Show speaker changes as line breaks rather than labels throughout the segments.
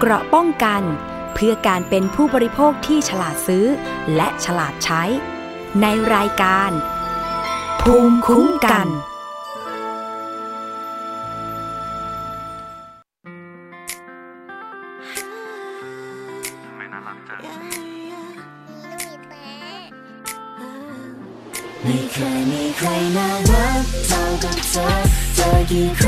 เกราะป้องกัน เพื่อการเป็นผู้บริโภคที่ฉลาดซื้อ และฉลาดใช้ ในรายการ ภูมิคุ้มกัน
ไม่เคยมีใครน่ารักเท่ากับเธอเจอกี่ครั้ง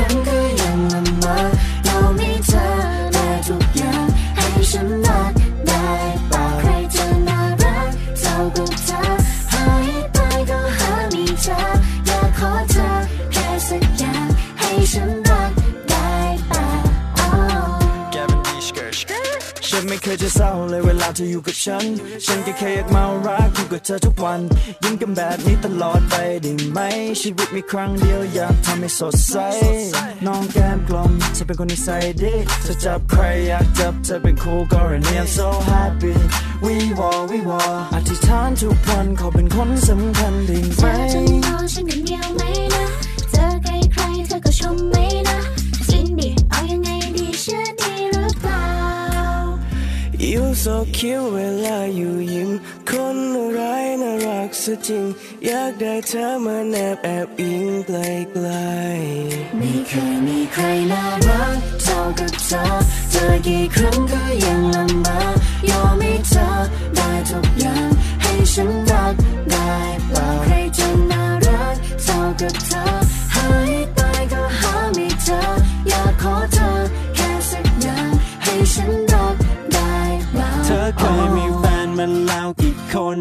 ฉัน ฉันก็
แค่อยากมารักอยู่กับเธอทุกวัน ยิ้มกันแบบนี้ตลอดไปได้ไหม ชีวิตมีครั้งเดียวอยากทำให้สดใส น้องแก้มกลมเธอเป็นคนนิสัยดีเธอจับใครอยากจับเธอเป็นคู่กรณี I'm so happy we war we war อธิษฐานทุกวันขอเป็นคนสำคัญได้ไห
เธอจะมองฉันคนเดียวไหมนะเจอใครใครเธอก็ชมไหมนะ
You so cute เวลาอยู่ยิ้ม คนอะไรายน่ารักซะจริง อยากได้เธอมาแนบแอบอิงใกล้ๆ
ไม่เคยมีใครน่ารักเท่ากับเธอเจอกี่ครั้งก็ยังละเมอยอมให้เธอได้ทุกอย่างให้ฉันรักได้เปล่าใครจะน่ารักเท่ากับเธอ เคย
มีแฟนมาแล้วกี่คน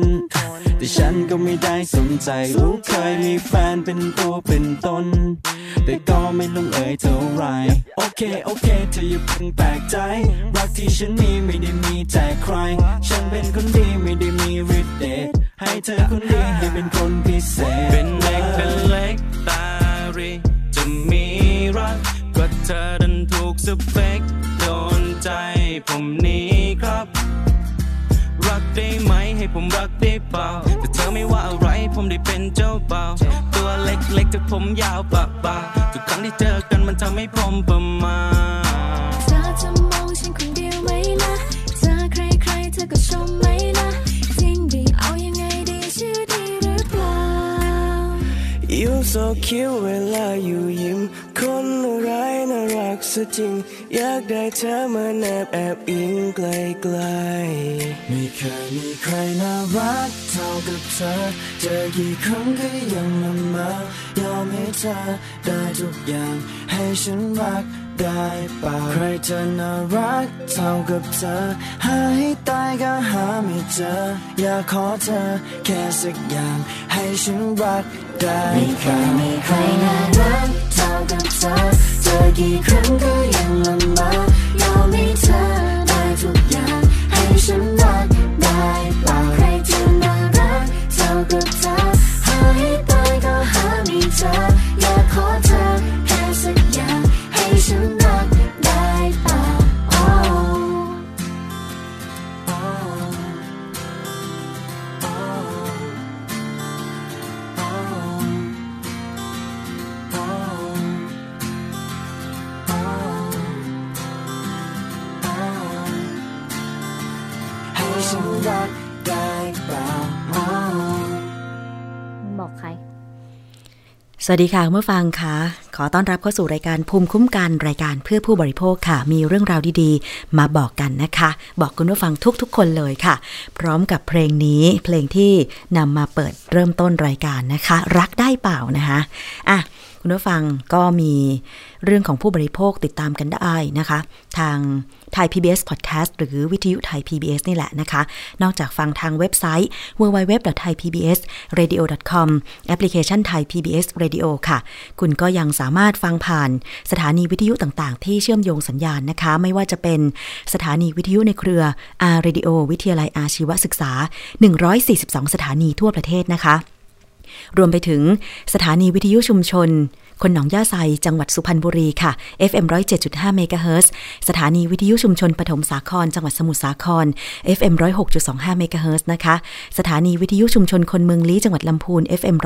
แต่ฉันก็ไม่ได้สนใจรู้เคยมีแฟนเป็นตัวเป็นตน แต่ก็ไม่ลงเอยเท่าไร โอเค โอเค เธออย่าเพิ่งแปลกใจ รักที่ฉันมีไม่ได้มีแต่ใคร ฉันเป็นคนดีไม่ได้มีฤทธิ์เดชให้เธอคนดีให้เป็นคนพิเศษ
เป็นเล็กเป็นเล็กตารีจะมีรักก็เธอดันถูกสเปคโดนใจผมนี้ครับ รักได้ไหม ให้ผมรักได้เปล่า แต่เธอไม่ว่าอะไรผมได้เป็นเจ้าบ่าวตัวเล็กๆแต่ผมยาวปะปะทุกครั้งที่เจอกันมันทำให้ผมประมาท
เธอจะมองฉันคนเดียวไหมนะเจอใครใครๆเธอก็ชมไหมนะจริงดิเอายังไงดีชื่อดีหรือเปล่า
You so cute เวลาอยู่ยิ้มคนอะไรายน่ารัก ซะจริง อยากได้เธอมาแนบแอบอิงใกล้ๆไม่เคยมีใครน่ารักเท่ากับเธอ เจอกี่ครั้งก็ยังละเมอยอมให้เธอได้ทุกอย่าง ให้ฉันรักได้เปล่าใครจะน่ารักเท่ากับเธอ หาให้ตายก็หาไม่เจอ อยากขอเธอแค่สักอย่าง ให้ฉันรักได้
ไม่เคยมีใครน่ารักเท่ากับเธอ เจอกี่
วัสดีค่ะเมื่อฟังค่ะ ขอต้อนรับเข้าสู่รายการภูมิคุ้มกันรายการเพื่อผู้บริโภคค่ะ มีเรื่องราวดีๆ มาบอกกันนะคะ บอกคุณผู้ฟังทุกๆ คนเลยค่ะ พร้อมกับเพลงนี้เพลงที่นำมาเปิดเริ่มต้นรายการนะคะ รักได้เปล่านะคะอะ คุณผู้ฟังก็มีเรื่องของผู้บริโภคติดตามกันได้นะคะ ทางไทย PBS Podcast หรือวิทยุไทย PBS นี่แหละนะคะ นอกจากฟังทางเว็บไซต์ www.thaipbsradio.com แอปพลิเคชันไทย PBS Radio ค่ะ คุณก็ยังสามารถฟังผ่านสถานีวิทยุต่างๆ ที่เชื่อมโยงสัญญาณนะคะ ไม่ว่าจะเป็นสถานีวิทยุในเครือ R Radio วิทยาลัยอาชีวศึกษา 142 สถานีทั่วประเทศนะคะ รวมไปถึงสถานีวิทยุชุมชน คนหนองย่าไซจังหวัดสุพรรณบุรีค่ะ FM 107.5เมกะเฮิรตซ์สถานีวิทยุชุมชนปฐมสาคร จังหวัดสมุทรสาคร FM 106.25เมกะเฮิรตซ์นะคะ สถานีวิทยุชุมชนคนเมืองลี้จังหวัดลำพูน FM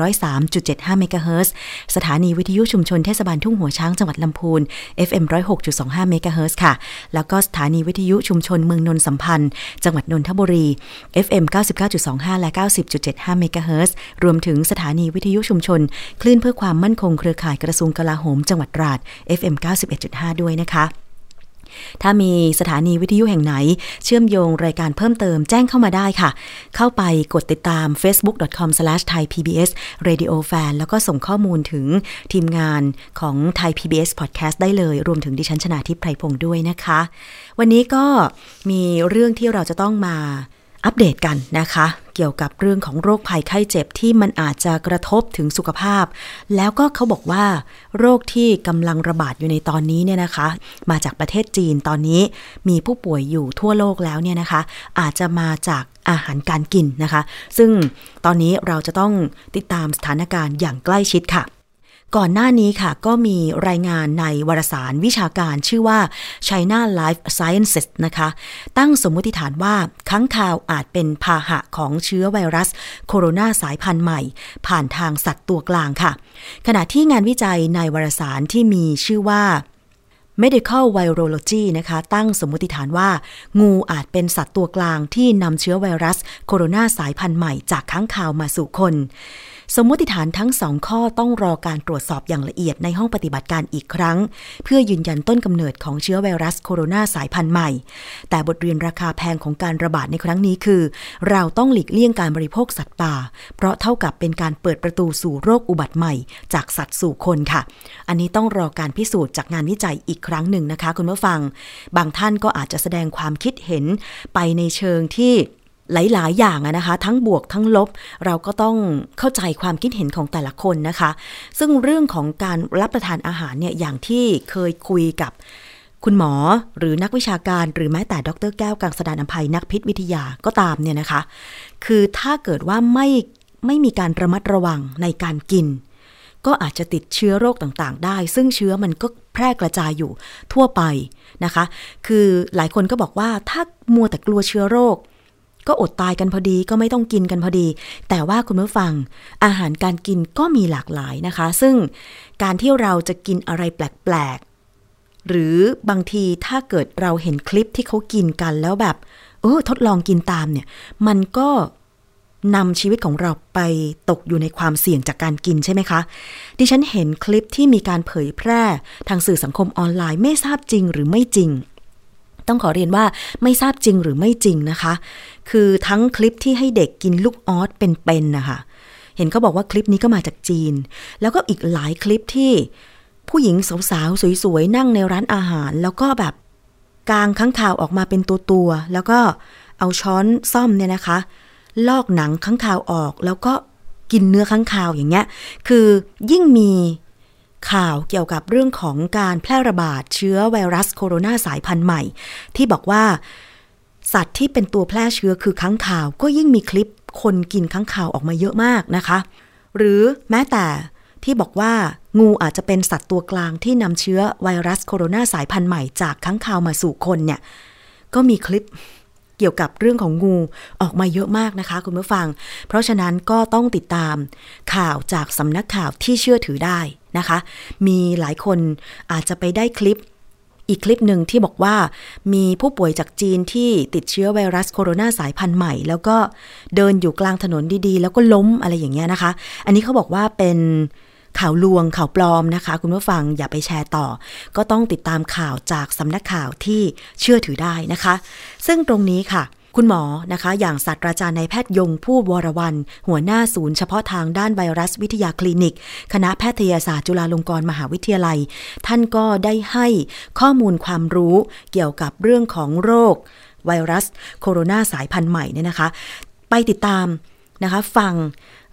103.75เมกะเฮิรตซ์สถานีวิทยุชุมชนเทศบาลทุ่งหัวช้างจังหวัดลำพูน FM 106.25เมกะเฮิรตซ์ค่ะ แล้วก็สถานีวิทยุชุมชนเมืองนนสัมพันธ์ จังหวัดนนทบุรี FM 99.25 และ 90.75เมกะเฮิรตซ์รวมถึงสถานีวิทยุชุมชน คลื่นเพื่อความมั่นคงเครือข่ายกระทรวงกลาโหมจังหวัดตราด FM 91.5 ด้วยนะคะถ้ามีสถานีวิทยุแห่งไหน เชื่อมโยงรายการเพิ่มเติมแจ้งเข้ามาได้ค่ะ เข้าไปกดติดตาม facebook.com/thaipbsradiofan แล้วก็ส่งข้อมูลถึงทีมงานของ Thai PBS Podcast ได้เลย รวมถึงดิฉันชนาทิพย์ไพรพงศ์ด้วยนะคะ วันนี้ก็มีเรื่องที่เราจะต้องมา อัปเดตกันนะคะ เกี่ยวกับเรื่องของโรคภัยไข้เจ็บที่มันอาจจะกระทบถึงสุขภาพ แล้วก็เขาบอกว่า โรคที่กำลังระบาดอยู่ในตอนนี้เนี่ยนะคะ มาจากประเทศจีนตอนนี้มีผู้ป่วยอยู่ทั่วโลกแล้วเนี่ยนะคะ อาจจะมาจากอาหารการกินนะคะ ซึ่งตอนนี้เราจะต้องติดตามสถานการณ์อย่างใกล้ชิดค่ะ ก่อนหน้านี้ค่ะ ก็มีรายงานในวารสารวิชาการชื่อว่า China Life Sciences นะคะ ตั้งสมมติฐานว่าค้างคาวอาจเป็นพาหะของเชื้อไวรัส โคโรนาสายพันธุ์ใหม่ ผ่านทางสัตว์ตัวกลางค่ะ ขณะที่งานวิจัยในวารสารที่มีชื่อว่า Medical Virology นะคะ ตั้งสมมติฐานว่า งูอาจเป็นสัตว์ตัวกลางที่นำเชื้อไวรัสโคโรนาสายพันธุ์ใหม่จากค้างคาวมาสู่คน สมมติฐานทั้งสองข้อต้องรอการตรวจสอบอย่างละเอียดในห้องปฏิบัติการอีกครั้ง เพื่อยืนยันต้นกำเนิดของเชื้อไวรัสโคโรนาสายพันธุ์ใหม่ แต่บทเรียนราคาแพงของการระบาดในครั้งนี้คือ เราต้องหลีกเลี่ยงการบริโภคสัตว์ป่า เพราะเท่ากับเป็นการเปิดประตูสู่โรคอุบัติใหม่ จากสัตว์สู่คนค่ะ อันนี้ต้องรอการพิสูจน์จากงานวิจัยอีกครั้งหนึ่งนะคะ คุณผู้ฟัง บางท่านก็อาจจะแสดงความคิดเห็นไปในเชิงที่หลาย ๆ อย่างนะคะ ทั้งบวกทั้งลบ เราก็ต้องเข้าใจความคิดเห็นของแต่ละคนนะคะ ซึ่งเรื่องของการรับประทานอาหารเนี่ยอย่างที่เคยคุยกับคุณหมอหรือนักวิชาการหรือแม้แต่ดรแก้วกังสดานอภัยนักพิษวิทยาก็ตามเนี่ยนะคะ คือถ้าเกิดว่าไม่ไม่มีการระมัดระวังในการกิน ก็อาจจะติดเชื้อโรคต่างๆ ได้ ซึ่งเชื้อมันก็แพร่กระจายอยู่ทั่วไปนะคะ คือหลายคนก็บอกว่าถ้ามัวแต่กลัวเชื้อโรค ก็อดตายกันพอดีก็ไม่ต้องกินกันพอดี แต่ว่าคุณผู้ฟังอาหารการกินก็มีหลากหลายนะคะ ซึ่งการที่เราจะกินอะไรแปลกๆหรือบางทีถ้าเกิดเราเห็นคลิปที่เขากินกันแล้วแบบเออทดลองกินตามเนี่ย มันก็ นำชีวิตของเราไปตกอยู่ในความเสี่ยงจากการกินใช่ไหมคะ ดิฉันเห็นคลิปที่มีการเผยแพร่ทางสื่อสังคมออนไลน์ไม่ทราบจริงหรือไม่จริง ต้องขอเรียนว่าไม่ทราบจริงหรือไม่จริงนะคะ คือทั้งคลิปที่ให้เด็กกินลูกออสเป็นๆนะคะเห็นเขาบอกว่าคลิปนี้ก็มาจากจีน แล้วก็อีกหลายคลิปที่ผู้หญิงสาวๆสวยๆนั่งในร้านอาหาร แล้วก็แบบกางข้างข่าวออกมาเป็นตัวๆแล้วก็เอาช้อนซ่อมเนี่ยนะคะ ลอกหนังข้างคาวออก แล้วก็กินเนื้อข้างคาวอย่างเงี้ย คือยิ่งมีข่าวเกี่ยวกับเรื่องของการแพร่ระบาดเชื้อไวรัสโคโรนาสายพันธุ์ใหม่ ที่บอกว่า สัตว์ที่เป็นตัวแพร่เชื้อคือค้างคาวก็ยิ่งมีคลิปคนกินค้างคาวออกมาเยอะมากนะคะ หรือแม้แต่ที่บอกว่างูอาจจะเป็นสัตว์ตัวกลางที่นำเชื้อไวรัสโคโรนาสายพันธุ์ใหม่จากค้างคาวมาสู่คนเนี่ยก็มีคลิป เกี่ยวกับเรื่องของงูออกมาเยอะมากนะคะ คุณผู้ฟัง เพราะฉะนั้นก็ต้องติดตามข่าวจากสำนักข่าวที่เชื่อถือได้นะคะ มีหลายคนอาจจะไปได้คลิปอีกคลิปหนึ่งที่บอกว่ามีผู้ป่วยจากจีนที่ติดเชื้อไวรัสโคโรนาสายพันธุ์ใหม่ แล้วก็เดินอยู่กลางถนนดีๆ แล้วก็ล้มอะไรอย่างเงี้ยนะคะ อันนี้เขาบอกว่าเป็น ข่าวลวงข่าวปลอมนะคะ คุณผู้ฟังอย่าไปแชร์ต่อ ก็ต้องติดตามข่าวจากสำนักข่าวที่เชื่อถือได้นะคะ ซึ่งตรงนี้ค่ะคุณหมอนะคะ อย่างศาสตราจารย์นายแพทย์ยงผู้วรวัน หัวหน้าศูนย์เฉพาะทางด้านไวรัสวิทยาคลินิก คณะแพทยศาสตร์จุฬาลงกรณ์มหาวิทยาลัย ท่านก็ได้ให้ข้อมูลความรู้เกี่ยวกับเรื่องของโรค ไวรัสโคโรนาสายพันธุ์ใหม่เนี่ยนะคะ ไปติดตามนะคะ ฟัง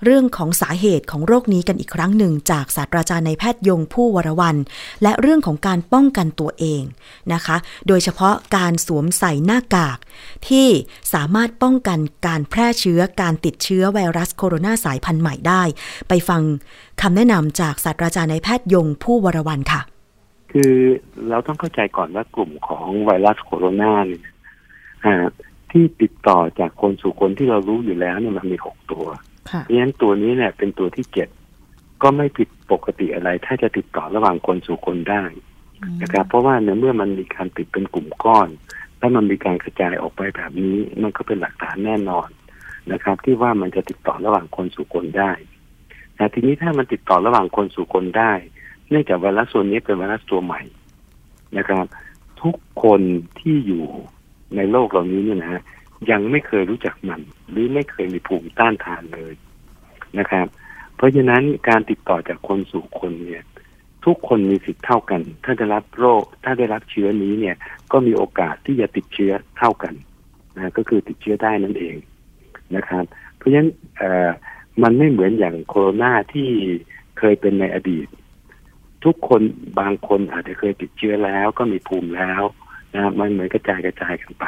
เรื่องของสาเหตุของโรคนี้กันอีกครั้งหนึ่ง จากศาสตราจารย์ในายแพทย์ยงผู้วรวันและเรื่องของการป้องกันตัวเองนะคะ โดยเฉพาะการสวมใส่หน้ากาก ที่สามารถป้องกันการแพร่เชื้อการติดเชื้อไวรัสโคโรนาสายพันธุ์ใหม่ได้ ไปฟังคำแนะนำจากศาสตราจารย์ในายแพทย์ยงผู้วรวันค่ะ
คือเราต้องเข้าใจก่อนว่ากลุ่มของไวรัสโคโรนาเนี่ยที่ติดต่อจากคนสู่คนที่เรารู้อยู่แล้วเนี่ยมันมีหกตัว เพราะฉะนั้นตัวนี้เนี่ยเป็นตัวที่เจ็ดก็ไม่ผิดปกติอะไร ถ้าจะติดต่อระหว่างคนสู่คนได้นะครับ เพราะว่าในเมื่อมันมีการติดเป็นกลุ่มก้อนแล้วมันมีการกระจายออกไปแบบนี้ มันก็เป็นหลักฐานแน่นอนนะครับ ที่ว่ามันจะติดต่อระหว่างคนสู่คนได้แต่ทีนี้ถ้ามันติดต่อระหว่างคนสู่คนได้ เนื่องจากไวรัสตัวนี้เป็นไวรัสตัวใหม่นะครับ ทุกคนที่อยู่ในโลกเหล่านี้เนี่ยนะฮะ ยังไม่เคยรู้จักมัน หรือไม่เคยมีภูมิต้านทานเลยนะครับ เพราะฉะนั้นการติดต่อจากคนสู่คนเนี่ย ทุกคนมีสิทธิ์เท่ากัน ถ้าได้รับโรค ถ้าได้รับเชื้อนี้เนี่ย ก็มีโอกาสที่จะติดเชื้อเท่ากันนะก็คือติดเชื้อได้นั่นเองนะครับ เพราะฉะนั้นมันไม่เหมือนอย่างโคโรนาที่เคยเป็นในอดีต ทุกคนบางคนอาจจะเคยติดเชื้อแล้วก็มีภูมิแล้วนะมันเหมือนกระจายกระจายกันไป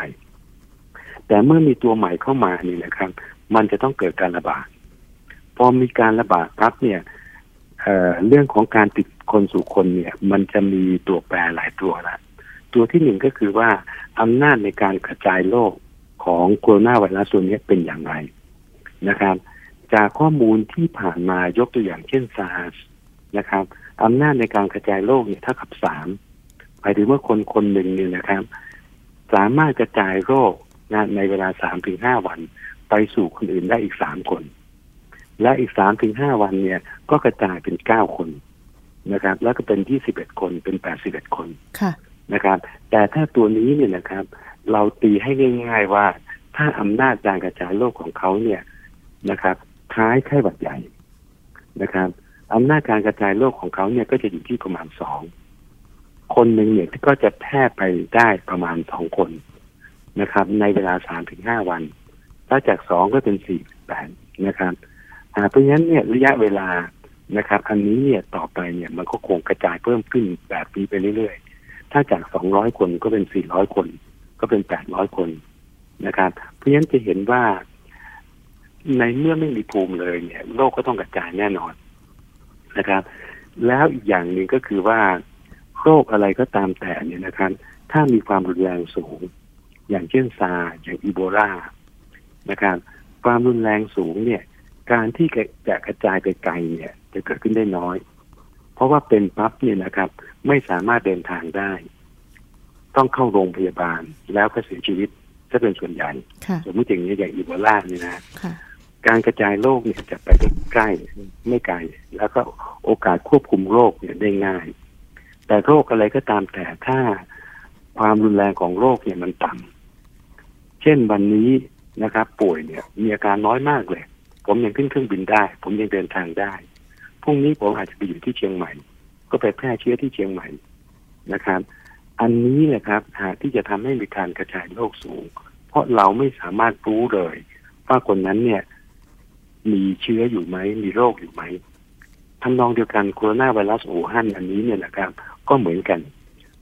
แต่เมื่อมีตัวใหม่เข้ามาเนี่ยนะครับ มันจะต้องเกิดการระบาด พอมีการระบาดปั๊บเนี่ยเเรื่องของการติดคนสู่คนเนี่ย มันจะมีตัวแปรหลายตัวละตัวที่หนึ่งก็คือว่าอำนาจในการกระจายโรคของโคโรนาไวรัสตัวนี้เป็นอย่างไรนะครับ จากข้อมูลที่ผ่านมายกตัวอย่างเช่นซาร์สนะครับอำนาจในการกระจายโรคเนี่ยเท่ากับสามหมายถึงว่าคนคนหนึ่งเนี่ยนะครับ สามารถกระจายโรค นะในเวลาสามถึงห้าวัน ไปสู่คนอื่นได้อีกสามคน และอีกสามถึงห้าวันเนี่ย ก็กระจายเป็นเก้าคนนะครับ แล้วก็เป็นยี่สิบเอ็ดคนเป็นแปดสิบเอ็ดคน
ค่ะ
นะครับ แต่ถ้าตัวนี้เนี่ยนะครับ เราตีให้ง่าย ๆ ว่าถ้าอำนาจการกระจายโรคของเขาเนี่ยนะครับคล้ายไข้หวัดใหญ่นะครับอำนาจการกระจายโรคของเขาเนี่ยก็จะอยู่ที่ประมาณสองคนหนึ่งเนี่ยก็จะแพร่ไปได้ประมาณสองคน นะครับ ในเวลาสามถึงห้าวัน ถ้าจากสองก็เป็นสี่แปดนะครับเพราะฉะนั้นเนี่ยระยะเวลานะครับ อันนี้เนี่ยต่อไปเนี่ยมันก็คงกระจายเพิ่มขึ้นแบบนี้ไปเรื่อยๆ ถ้าจากสองร้อยคนก็เป็นสี่ร้อยคน ก็เป็นแปดร้อยคนนะครับ เพราะฉะนั้นจะเห็นว่า ในเมื่อไม่มีภูมิเลยเนี่ยโรคก็ต้องกระจายแน่นอนนะครับ แล้วอีกอย่างหนึ่งก็คือว่าโรคอะไรก็ตามแต่เนี่ยนะครับ ถ้ามีความรุนแรงสูง อย่างเช่นซาร์อย่างอีโบลานะครับความรุนแรงสูงเนี่ย การที่จะกระจายไปไกลเนี่ย จะเกิดขึ้นได้น้อย เพราะว่าเป็นปั๊บเนี่ยนะครับ ไม่สามารถเดินทางได้ ต้องเข้าโรงพยาบาลแล้วก็เสียชีวิตถ้าเป็นส่วนใหญ่
ค่ะ
สมมติอย่างนี้อย่างอีโบลาเนี่ยนะ
ค่ะ
การกระจายโรคเนี่ยจะไปได้ใกล้ไม่ไกล แล้วก็โอกาสควบคุมโรคเนี่ยได้ง่าย แต่โรคอะไรก็ตามแต่ถ้าความรุนแรงของโรคเนี่ยมันต่ำ เช่นวันนี้นะครับ ป่วยเนี่ยมีอาการน้อยมากเลย ผมยังขึ้นเครื่องบินได้ ผมยังเดินทางได้พรุ่งนี้ผมอาจจะไปอยู่ที่เชียงใหม่ ก็ไปแพร่เชื้อที่เชียงใหม่นะครับ อันนี้นะครับหาที่จะทำให้มีการกระจายโรคสูง เพราะเราไม่สามารถรู้เลย ว่าคนนั้นเนี่ย มีเชื้ออยู่ไหมมีโรคอยู่ไหมทำนองเดียวกันโคโรนาไวรัสอู่ฮั่นอันนี้เนี่ยนะครับ ก็เหมือนกัน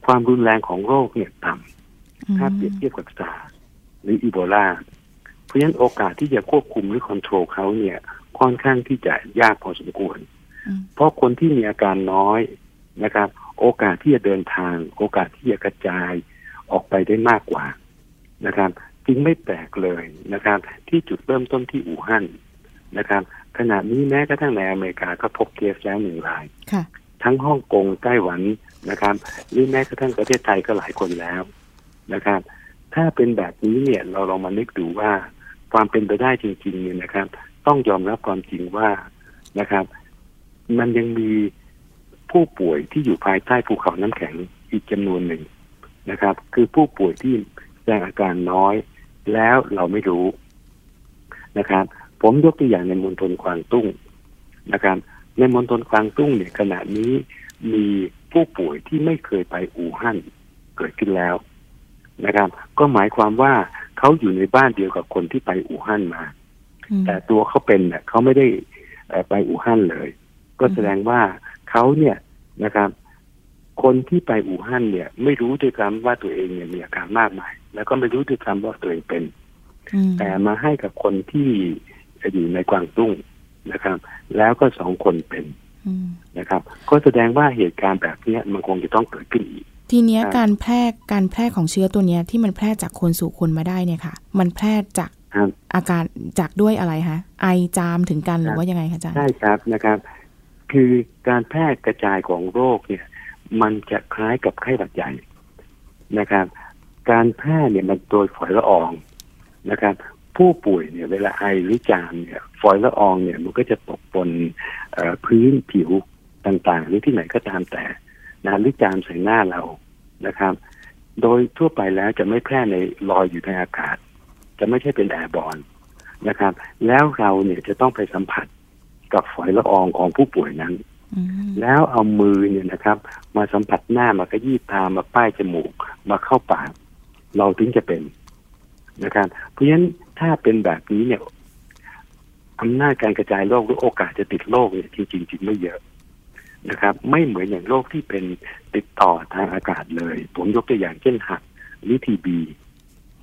ความรุนแรงของโรคเนี่ยต่ำถ้าเปรียบเทียบกับซาร์ หรืออีโบลาเพราะฉะนั้นโอกาสที่จะควบคุมหรือ control เขาเนี่ย ค่อนข้างที่จะยากพอสมควร
อืม
เพราะคนที่มีอาการน้อยนะครับ โอกาสที่จะเดินทาง โอกาสที่จะกระจายออกไปได้มากกว่านะครับจึงไม่แปลกเลยนะครับ ที่จุดเริ่มต้นที่อู่ฮั่นนะครับ ขณะนี้แม้กระทั่งในอเมริกาก็พบเคสแล้วหนึ่งราย
ค่ะ
ทั้งฮ่องกงไต้หวันนะครับหรือแม้กระทั่งประเทศไทยก็หลายคนแล้วนะครับ ถ้าเป็นแบบนี้เนี่ยเราลองมานึกดูว่าความเป็นไปได้จริงๆเนี่ยนะครับ ต้องยอมรับความจริงว่านะครับ มันยังมีผู้ป่วยที่อยู่ภายใต้ภูเขาน้ำแข็งอีกจำนวนหนึ่งนะครับ คือผู้ป่วยที่แสดงอาการน้อย แล้วเราไม่รู้นะครับ ผมยกตัวอย่างในมณฑลกวางตุ้งนะครับ ในมณฑลกวางตุ้งเนี่ยขณะนี้มีผู้ป่วยที่ไม่เคยไปอู่ฮั่นเกิดขึ้นแล้ว นะครับ ก็หมายความว่าเขาอยู่ในบ้านเดียวกับคนที่ไปอู่ฮั่นมา
อืม
แต่ตัวเขาเป็นเนี่ยเขาไม่ได้เอ่อไปอู่ฮั่นเลย ก็แสดงว่าเขาเนี่ยนะครับ คนที่ไปอู่ฮั่นเนี่ย ไม่รู้ด้วยซ้ำว่าตัวเองเนี่ยมีอาการมากมาย แล้วก็ไม่รู้ด้วยซ้ำว่าตัวเองเป็น
อืม
แต่มาให้กับคนที่อยู่ในกวางตุ้งนะครับ แล้วก็สองคนเป็น
อืม
นะครับ ก็แสดงว่าเหตุการณ์แบบเนี้ยมันคงจะต้องเกิดขึ้นอีก
ทีเนี้ย
ครับ
การแพร่การแพร่ของเชื้อตัวเนี้ยที่มันแพร่จากคนสู่คนมาได้เนี่ยค่ะ มันแพร่จาก
ครับ
อาการจากด้วยอะไรคะไอจามถึงกันหรื
ครั
อบว่ายังไงคะอาจารย์
ใช่ครับนะครับ คือการแพร่กระจายของโรคเนี่ย มันจะคล้ายกับไข้หวัดใหญ่นะครับ การแพร่เนี่ยมันโดยฝอยละอองนะครับ ผู้ป่วยเนี่ย เวลาไอหรือจามเนี่ยฝอยละอองเนี่ย มันก็จะตกบนเอ่อพื้นผิวต่างๆ หรือที่ไหนก็ตามแต่ นะหรือจามใส่หน้าเรานะครับ โดยทั่วไปแล้วจะไม่แพร่ในลอยอยู่ในอากาศ จะไม่ใช่เป็นแอร์บอลนะครับ แล้วเราเนี่ยจะต้องไปสัมผัสกับฝอยละอองของผู้ป่วยนั้น
อืม
แล้วเอามือเนี่ยนะครับ มาสัมผัสหน้ามาขยี้ตามาป้ายจมูก มาเข้าปาก เราถึงจะเป็นนะครับ เพราะฉะนั้นถ้าเป็นแบบนี้เนี่ยอำนาจการกระจายโรคหรือโอกาสจะติดโรคเนี่ยจริงๆจริงไม่เยอะ นะครับ ไม่เหมือนอย่างโรคที่เป็นติดต่อทางอากาศเลย ผมยกตัวอย่างเช่นหัดหรือทีบี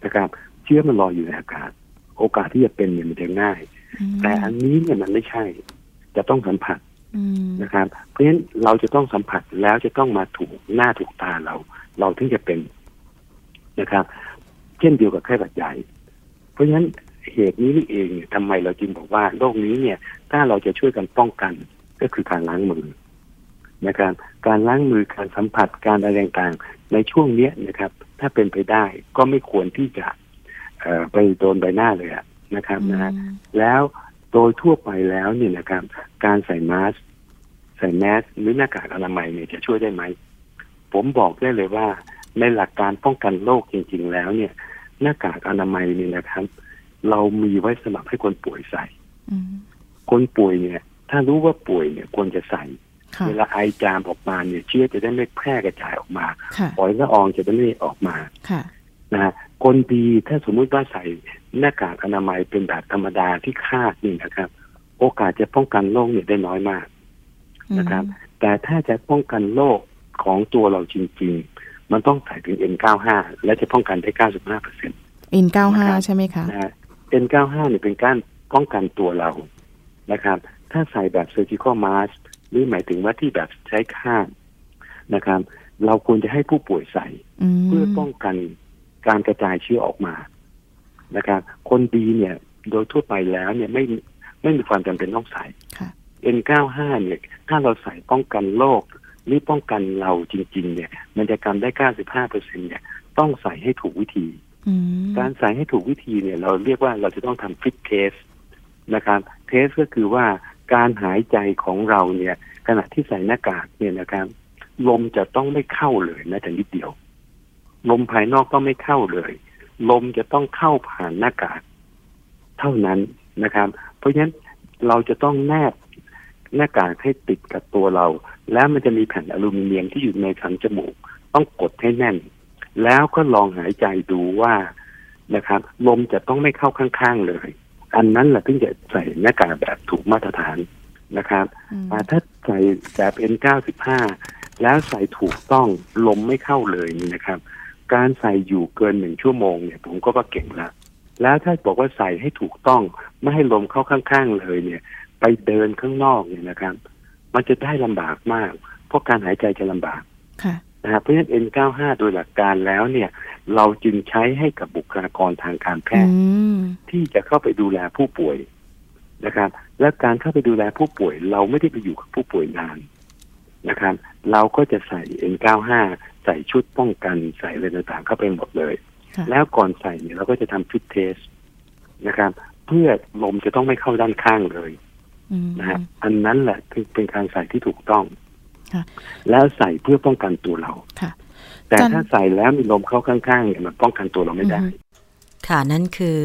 นะครับ เชื้อมันลอยอยู่ในอากาศ โอกาสที่จะเป็นเนี่ยมันจะง่าย
อืม
แต่อันนี้เนี่ยมันไม่ใช่ จะต้องสัมผัส
อืม
นะครับ เพราะฉะนั้นเราจะต้องสัมผัสแล้วจะต้องมาถูกหน้าถูกตาเรา เราถึงจะเป็นนะครับ เช่นเดียวกับไข้หวัดใหญ่ เพราะฉะนั้นเหตุนี้นี่เองเนี่ยทำไมเราจึงบอกว่าโรคนี้เนี่ย ถ้าเราจะช่วยกันป้องกันก็คือการล้างมือ นะครับการล้างมือการสัมผัสการอะไรต่างๆในช่วงเนี้ยนะครับ ถ้าเป็นไปได้ก็ไม่ควรที่จะเอ่อไปโดนใบหน้าเลยอะนะครับนะฮะแล้วโดยทั่วไปแล้วเนี่ยนะครับ การใส่มาสก์ใส่แมสก์หรือหน้ากากอนามัยเนี่ยจะช่วยได้ไหม ผมบอกได้เลยว่า ในหลักการป้องกันโรคจริง ๆ แล้วเนี่ย หน้ากากอนามัยเนี่ยนะครับ เรามีไว้สำหรับให้คนป่วยใส่
อืม
คนป่วยเนี่ย ถ้ารู้ว่าป่วยเนี่ยควรจะใส่
ค่ะ
เวลาไอจามออกมาเนี่ยเชื้อจะได้ไม่แพร่กระจายออกมา
ค่ะ
ฝอยละอองจะได้ไม่ออกมา
ค่ะ
นะฮะคนดีถ้าสมมุติว่าใส่หน้ากากอนามัยเป็นแบบธรรมดาที่คาดนี่นะครับ โอกาสจะป้องกันโรคเนี่ยได้น้อยมากนะครับ แต่ถ้าจะป้องกันโรคของตัวเราจริง ๆ มันต้องใส่ถึง N95 และจะป้องกันได้ 95เปอร์เซ็นต์
อินเก้าห้า
นะครับ
ใช่ไหมคะ
นะฮะ N95 เนี่ยเป็นการป้องกันตัวเรานะครับ ถ้าใส่แบบ surgical mask หรือหมายถึงว่าที่แบบใช้คาดนะครับ เราควรจะให้ผู้ป่วยใส่
อืม
เพื่อป้องกันการกระจายเชื้อออกมานะครับ คนดีเนี่ย โดยทั่วไปแล้วเนี่ยไม่ไม่มีความจำเป็นต้องใส่
ค่ะ
N95 เนี่ยถ้าเราใส่ป้องกันโรคหรือป้องกันเราจริง ๆ เนี่ย มันจะกันได้ 95เปอร์เซ็นต์เนี่ย ต้องใส่ให้ถูกวิธี
อืม
การใส่ให้ถูกวิธีเนี่ย เราเรียกว่าเราจะต้องทำ fit test นะครับ test ก็คือว่า การหายใจของเราเนี่ย ขณะที่ใส่หน้ากากเนี่ยนะครับ ลมจะต้องไม่เข้าเลยแม้แต่นิดเดียว ลมภายนอกต้องไม่เข้าเลย ลมจะต้องเข้าผ่านหน้ากากเท่านั้นนะครับ เพราะฉะนั้นเราจะต้องแนบหน้ากากให้ติดกับตัวเรา แล้วมันจะมีแผ่นอลูมิเนียมที่อยู่ในถังจมูก ต้องกดให้แน่น แล้วก็ลองหายใจดูว่านะครับ ลมจะต้องไม่เข้าข้างๆเลย อันนั้นแหละถึงจะใส่หน้ากากแบบถูกมาตรฐานนะครับ
อืม
อ่าถ้าใส่แบบ N95 แล้วใส่ถูกต้องลมไม่เข้าเลยนี่นะครับ การใส่อยู่เกินหนึ่งชั่วโมงเนี่ย ผมก็ว่าเก่งแล้วแล้วถ้าบอกว่าใส่ให้ถูกต้อง ไม่ให้ลมเข้าข้างๆเลยเนี่ย ไปเดินข้างนอกเนี่ยนะครับ มันจะได้ลำบากมาก เพราะการหายใจจะลำบาก
ค่ะ
นะครับเพราะฉะนั้น N95 โดยหลักการแล้วเนี่ย เราจึงใช้ให้กับบุคลากรทางการแพ
อื
ทย์
ม
ที่จะเข้าไปดูแลผู้ป่วยนะครับ และการเข้าไปดูแลผู้ป่วย เราไม่ได้ไปอยู่กับผู้ป่วยนานนะครับ เราก็จะใส่ N95 ใส่ชุดป้องกันใส่อะไรต่างๆเข้าไปหมดเลย
ค่ะ
แล้วก่อนใส่เนี่ยเราก็จะทำฟิตเทสนะครับ เพื่อลมจะต้องไม่เข้าด้านข้างเลย
อืม
นะฮะอันนั้นแหละคือเป็นการใส่ที่ถูกต้อง
ค่ะ
แล้วใส่เพื่อป้องกันตัวเรา
ค่ะ
แต่
จัน
ถ้าใส่แล้วมีลมเข้าข้างๆเนี่ยมันป้องกันตัวเราไม่ได้
อือฮึ
ค่ะ นั่นคือ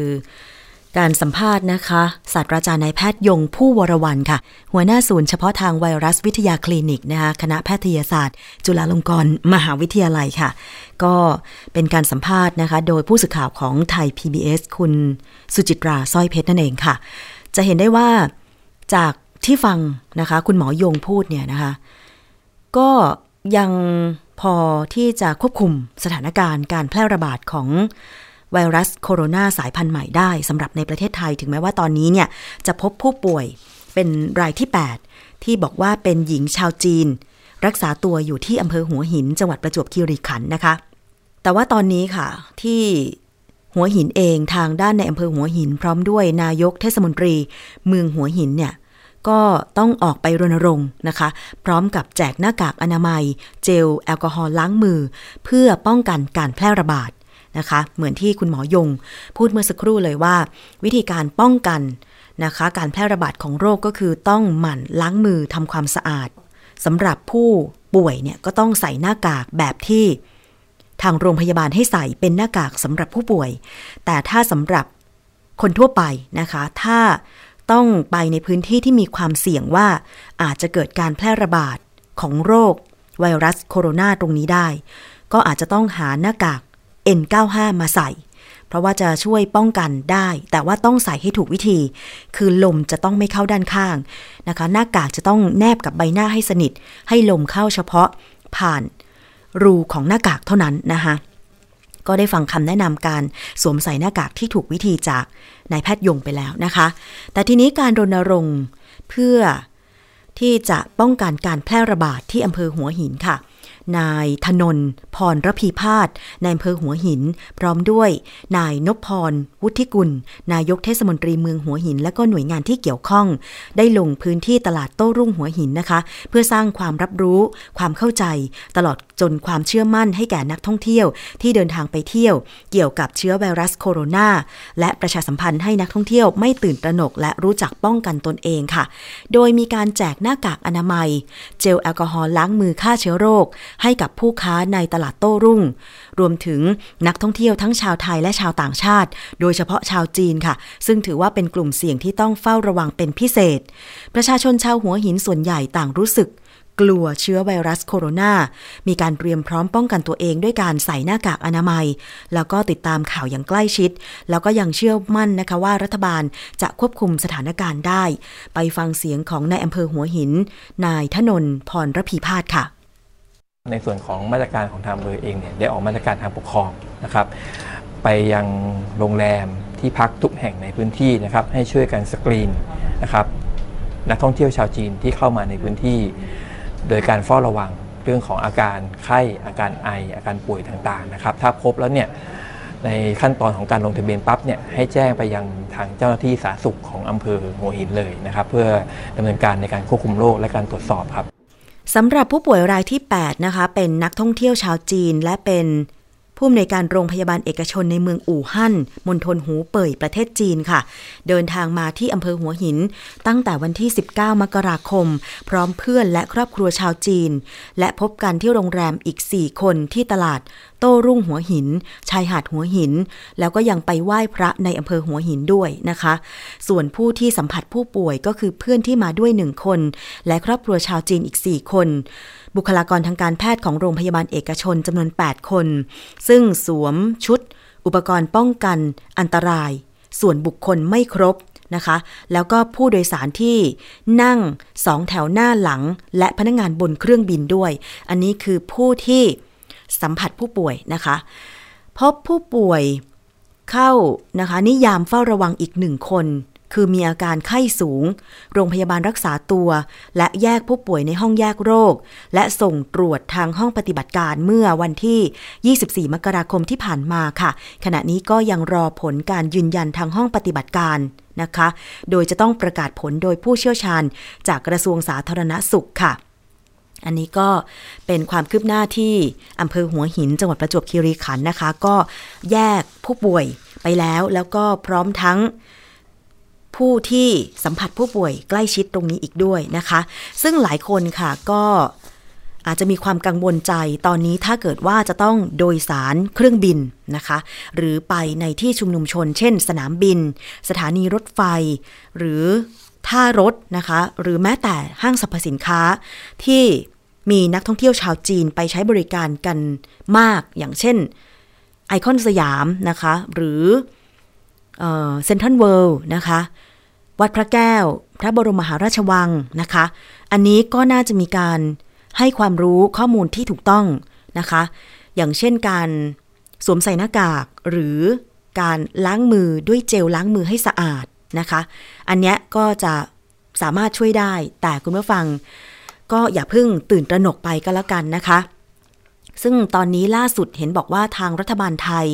การสัมภาษณ์นะคะศาสตราจารย์นายแพทย์ยงผู้วรวันค่ะ หัวหน้าศูนย์เฉพาะทางไวรัสวิทยาคลินิกนะคะคณะแพทยศาสตร์ จุฬาลงกรณ์มหาวิทยาลัยค่ะ ก็เป็นการสัมภาษณ์นะคะ โดยผู้สื่อข่าวของไทย PBS คุณสุจิตราสร้อยเพชรนั่นเองค่ะ จะเห็นได้ว่าจากที่ฟังนะคะ คุณหมอยงพูดเนี่ยนะคะ ก็ยังพอที่จะควบคุมสถานการณ์การแพร่ระบาดของไวรัสโคโรนาสายพันธุ์ใหม่ได้สำหรับในประเทศไทยถึงแม้ว่าตอนนี้เนี่ยจะพบผู้ป่วยเป็นรายที่ 8 ที่บอกว่าเป็นหญิงชาวจีน รักษาตัวอยู่ที่อำเภอหัวหิน จังหวัดประจวบคีรีขันธ์นะคะ แต่ว่าตอนนี้ค่ะที่หัวหินเองทางด้านในอำเภอหัวหิน พร้อมด้วยนายกเทศมนตรี เมืองหัวหินเนี่ย ก็ต้องออกไปรณรงค์นะคะ พร้อมกับแจกหน้ากากอนามัย เจลแอลกอฮอล์ล้างมือ เพื่อป้องกันการแพร่ระบาดนะคะ เหมือนที่คุณหมอยง พูดเมื่อสักครู่เลยว่า วิธีการป้องกันนะคะ การแพร่ระบาดของโรคก็คือต้องหมั่นล้างมือทำความสะอาดสำหรับผู้ป่วยเนี่ยก็ต้องใส่หน้ากากแบบที่ทางโรงพยาบาลให้ใส่เป็นหน้ากากสำหรับผู้ป่วย แต่ถ้าสำหรับคนทั่วไปนะคะ ถ้า ต้องไปในพื้นที่ที่มีความเสี่ยงว่าอาจจะเกิดการแพร่ระบาดของโรค ไวรัสโคโรนาตรงนี้ได้ ก็อาจจะต้องหาหน้ากาก N95 มาใส่ เพราะว่าจะช่วยป้องกันได้ แต่ว่าต้องใส่ให้ถูกวิธี คือลมจะต้องไม่เข้าด้านข้างนะคะหน้ากากจะต้องแนบกับใบหน้าให้สนิท ให้ลมเข้าเฉพาะผ่านรูของหน้ากากเท่านั้นนะคะก็ได้ฟังคำแนะนำการสวมใส่หน้ากากที่ถูกวิธีจาก นายแพทย์ยงไปแล้วนะคะ แต่ทีนี้การรณรงค์เพื่อที่จะป้องกันการแพร่ระบาดที่อำเภอหัวหินค่ะ นายธนนพรระพีพาสในอำเภอหัวหิน พร้อมด้วย นายนพพร วุฒิกุล นายกเทศมนตรีเมืองหัวหิน และก็หน่วยงานที่เกี่ยวข้อง ได้ลงพื้นที่ตลาดโต้รุ่งหัวหินนะคะ เพื่อสร้างความรับรู้ ความเข้าใจ ตลอดจนความเชื่อมั่นให้แก่นักท่องเที่ยวที่เดินทางไปเที่ยว เกี่ยวกับเชื้อไวรัสโคโรนาและประชาสัมพันธ์ให้นักท่องเที่ยวไม่ตื่นตระหนก และรู้จักป้องกันตนเองค่ะ โดยมีการแจกหน้ากากอนามัย เจลแอลกอฮอล์ล้างมือฆ่าเชื้อโรคให้กับผู้ค้าในตลาดโต้รุ่ง รวมถึงนักท่องเที่ยวทั้งชาวไทยและชาวต่างชาติ โดยเฉพาะชาวจีนค่ะ ซึ่งถือว่าเป็นกลุ่มเสี่ยงที่ต้องเฝ้าระวังเป็นพิเศษ ประชาชนชาวหัวหินส่วนใหญ่ต่างรู้สึกกลัวเชื้อไวรัสโคโรนา มีการเตรียมพร้อมป้องกันตัวเองด้วยการใส่หน้ากากอนามัย แล้วก็ติดตามข่าวอย่างใกล้ชิด แล้วก็ยังเชื่อมั่นนะคะว่ารัฐบาลจะควบคุมสถานการณ์ได้ ไปฟังเสียงของนายอำเภอหัวหิน นายทนนพรระพีพาสค่ะ
ในส่วนของมาตรการของทางอำเภอเองเนี่ยได้ออกมาตรการทางปกครองนะครับไปยังโรงแรมที่พักทุกแห่งในพื้นที่นะครับให้ช่วยกันสกรีนนะครับนักท่องเที่ยวชาวจีนที่เข้ามาในพื้นที่ โดยการเฝ้าระวังเรื่องของอาการไข้อาการไอ อาการป่วยต่างๆนะครับถ้าพบแล้วเนี่ยในขั้นตอนของการลงทะเบียนปั๊บเนี่ยให้แจ้งไปยังทางเจ้าหน้าที่สาธารณสุขของอำเภอหัวหินเลยนะครับเพื่อดำเนินการในการควบคุมโรคและการตรวจสอบครับ
สำหรับผู้ป่วยรายที่ 8 นะคะ เป็นนักท่องเที่ยวชาวจีนและเป็น ผู้อำนวยการโรงพยาบาลเอกชนในเมืองอู่ฮั่นมณฑลหูเป่ยประเทศจีนค่ะ เดินทางมาที่อำเภอหัวหิน ตั้งแต่วันที่ 19 มกราคม พร้อมเพื่อนและครอบครัวชาวจีน และพบกันที่โรงแรมอีก 4 คนที่ตลาดโต้รุ่งหัวหิน ชายหาดหัวหิน แล้วก็ยังไปไหว้พระในอำเภอหัวหินด้วยนะคะ ส่วนผู้ที่สัมผัสผู้ป่วยก็คือเพื่อนที่มาด้วยหนึ่งคน และครอบครัวชาวจีนอีก 4 คน บุคลากรทางการแพทย์ของโรงพยาบาลเอกชนจำนวน 8 คน ซึ่งสวมชุด อุปกรณ์ป้องกันอันตราย ส่วนบุคคลไม่ครบนะคะ แล้วก็ผู้โดยสารที่นั่งสองแถวหน้าหลัง และพนักงานบนเครื่องบินด้วย อันนี้คือผู้ที่สัมผัสผู้ป่วยนะคะ พบผู้ป่วยเข้านะคะนิยามเฝ้าระวังอีกหนึ่งคน คือมีอาการไข้สูง โรงพยาบาลรักษาตัว และแยกผู้ป่วยในห้องแยกโรค และส่งตรวจทางห้องปฏิบัติการเมื่อวันที่ 24 มกราคมที่ผ่านมาค่ะ ขณะนี้ก็ยังรอผลการยืนยันทางห้องปฏิบัติการนะคะ โดยจะต้องประกาศผลโดยผู้เชี่ยวชาญ จากกระทรวงสาธารณสุขค่ะอันนี้ก็เป็นความคืบหน้าที่อำเภอหัวหินจังหวัดประจวบคีรีขันธ์นะคะ ก็แยกผู้ป่วยไปแล้วแล้วก็พร้อมทั้ง ผู้ที่สัมผัสผู้ป่วยใกล้ชิดตรงนี้อีกด้วยนะคะ ซึ่งหลายคนค่ะก็อาจจะมีความกังวลใจตอนนี้ถ้าเกิดว่าจะต้องโดยสารเครื่องบินนะคะ หรือไปในที่ชุมนุมชน เช่น สนามบิน สถานีรถไฟ หรือท่ารถนะคะ หรือแม้แต่ห้างสรรพสินค้าที่มีนักท่องเที่ยวชาวจีนไปใช้บริการกันมาก อย่างเช่นไอคอนสยามนะคะ หรือเซ็นทรัลเวิลด์นะคะ วัดพระแก้ว พระบรมมหาราชวังนะคะ อันนี้ก็น่าจะมีการให้ความรู้ข้อมูลที่ถูกต้องนะคะ อย่างเช่นการสวมใส่หน้ากากหรือการล้างมือด้วยเจลล้างมือให้สะอาดนะคะ อันนี้ก็จะสามารถช่วยได้ แต่คุณผู้ฟังก็อย่าเพิ่งตื่นตระหนกไปก็แล้วกันนะคะ ซึ่งตอนนี้ล่าสุดเห็นบอกว่าทางรัฐบาลไทย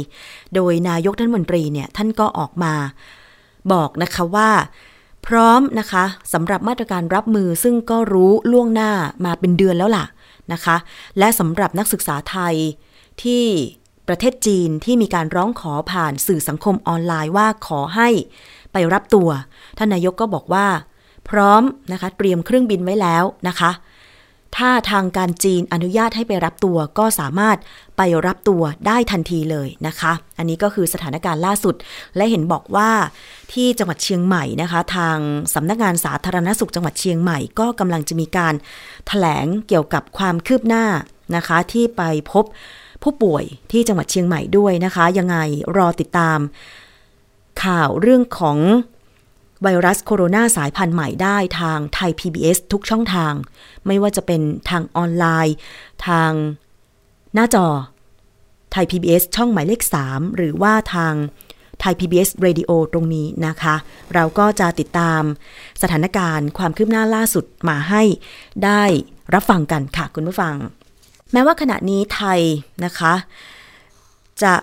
โดยนายกท่านมนตรีเนี่ยท่านก็ออกมา บอกนะคะว่า พร้อมนะคะสำหรับมาตรการรับมือซึ่งก็รู้ล่วงหน้ามาเป็นเดือนแล้วล่ะนะคะ และสำหรับนักศึกษาไทยที่ประเทศจีนที่มีการร้องขอผ่านสื่อสังคมออนไลน์ว่าขอให้ไปรับตัว ท่านนายกก็บอกว่า พร้อมนะคะ เตรียมเครื่องบินไว้แล้วนะคะ ถ้าทางการจีนอนุญาตให้ไปรับตัวก็สามารถไปรับตัวได้ทันทีเลยนะคะ อันนี้ก็คือสถานการณ์ล่าสุด และเห็นบอกว่าที่จังหวัดเชียงใหม่นะคะ ทางสำนักงานสาธารณสุขจังหวัดเชียงใหม่ก็กำลังจะมีการถแถลงเกี่ยวกับความคืบหน้านะคะ ที่ไปพบผู้ป่วยที่จังหวัดเชียงใหม่ด้วยนะคะ ยังไงรอติดตามข่าวเรื่องของ ไวรัสโคโรนาสายพันธุ์ใหม่ได้ทางไทย PBS ทุกช่องทาง ไม่ว่าจะเป็นทางออนไลน์ ทางหน้าจอไทย PBS ช่องหมายเลข 3 หรือว่าทางไทย PBS Radio ตรงนี้นะคะ เราก็จะติดตามสถานการณ์ความคืบหน้าล่าสุดมาให้ได้รับฟังกันค่ะคุณผู้ฟัง แม้ว่าขณะนี้ไทยนะคะ จะ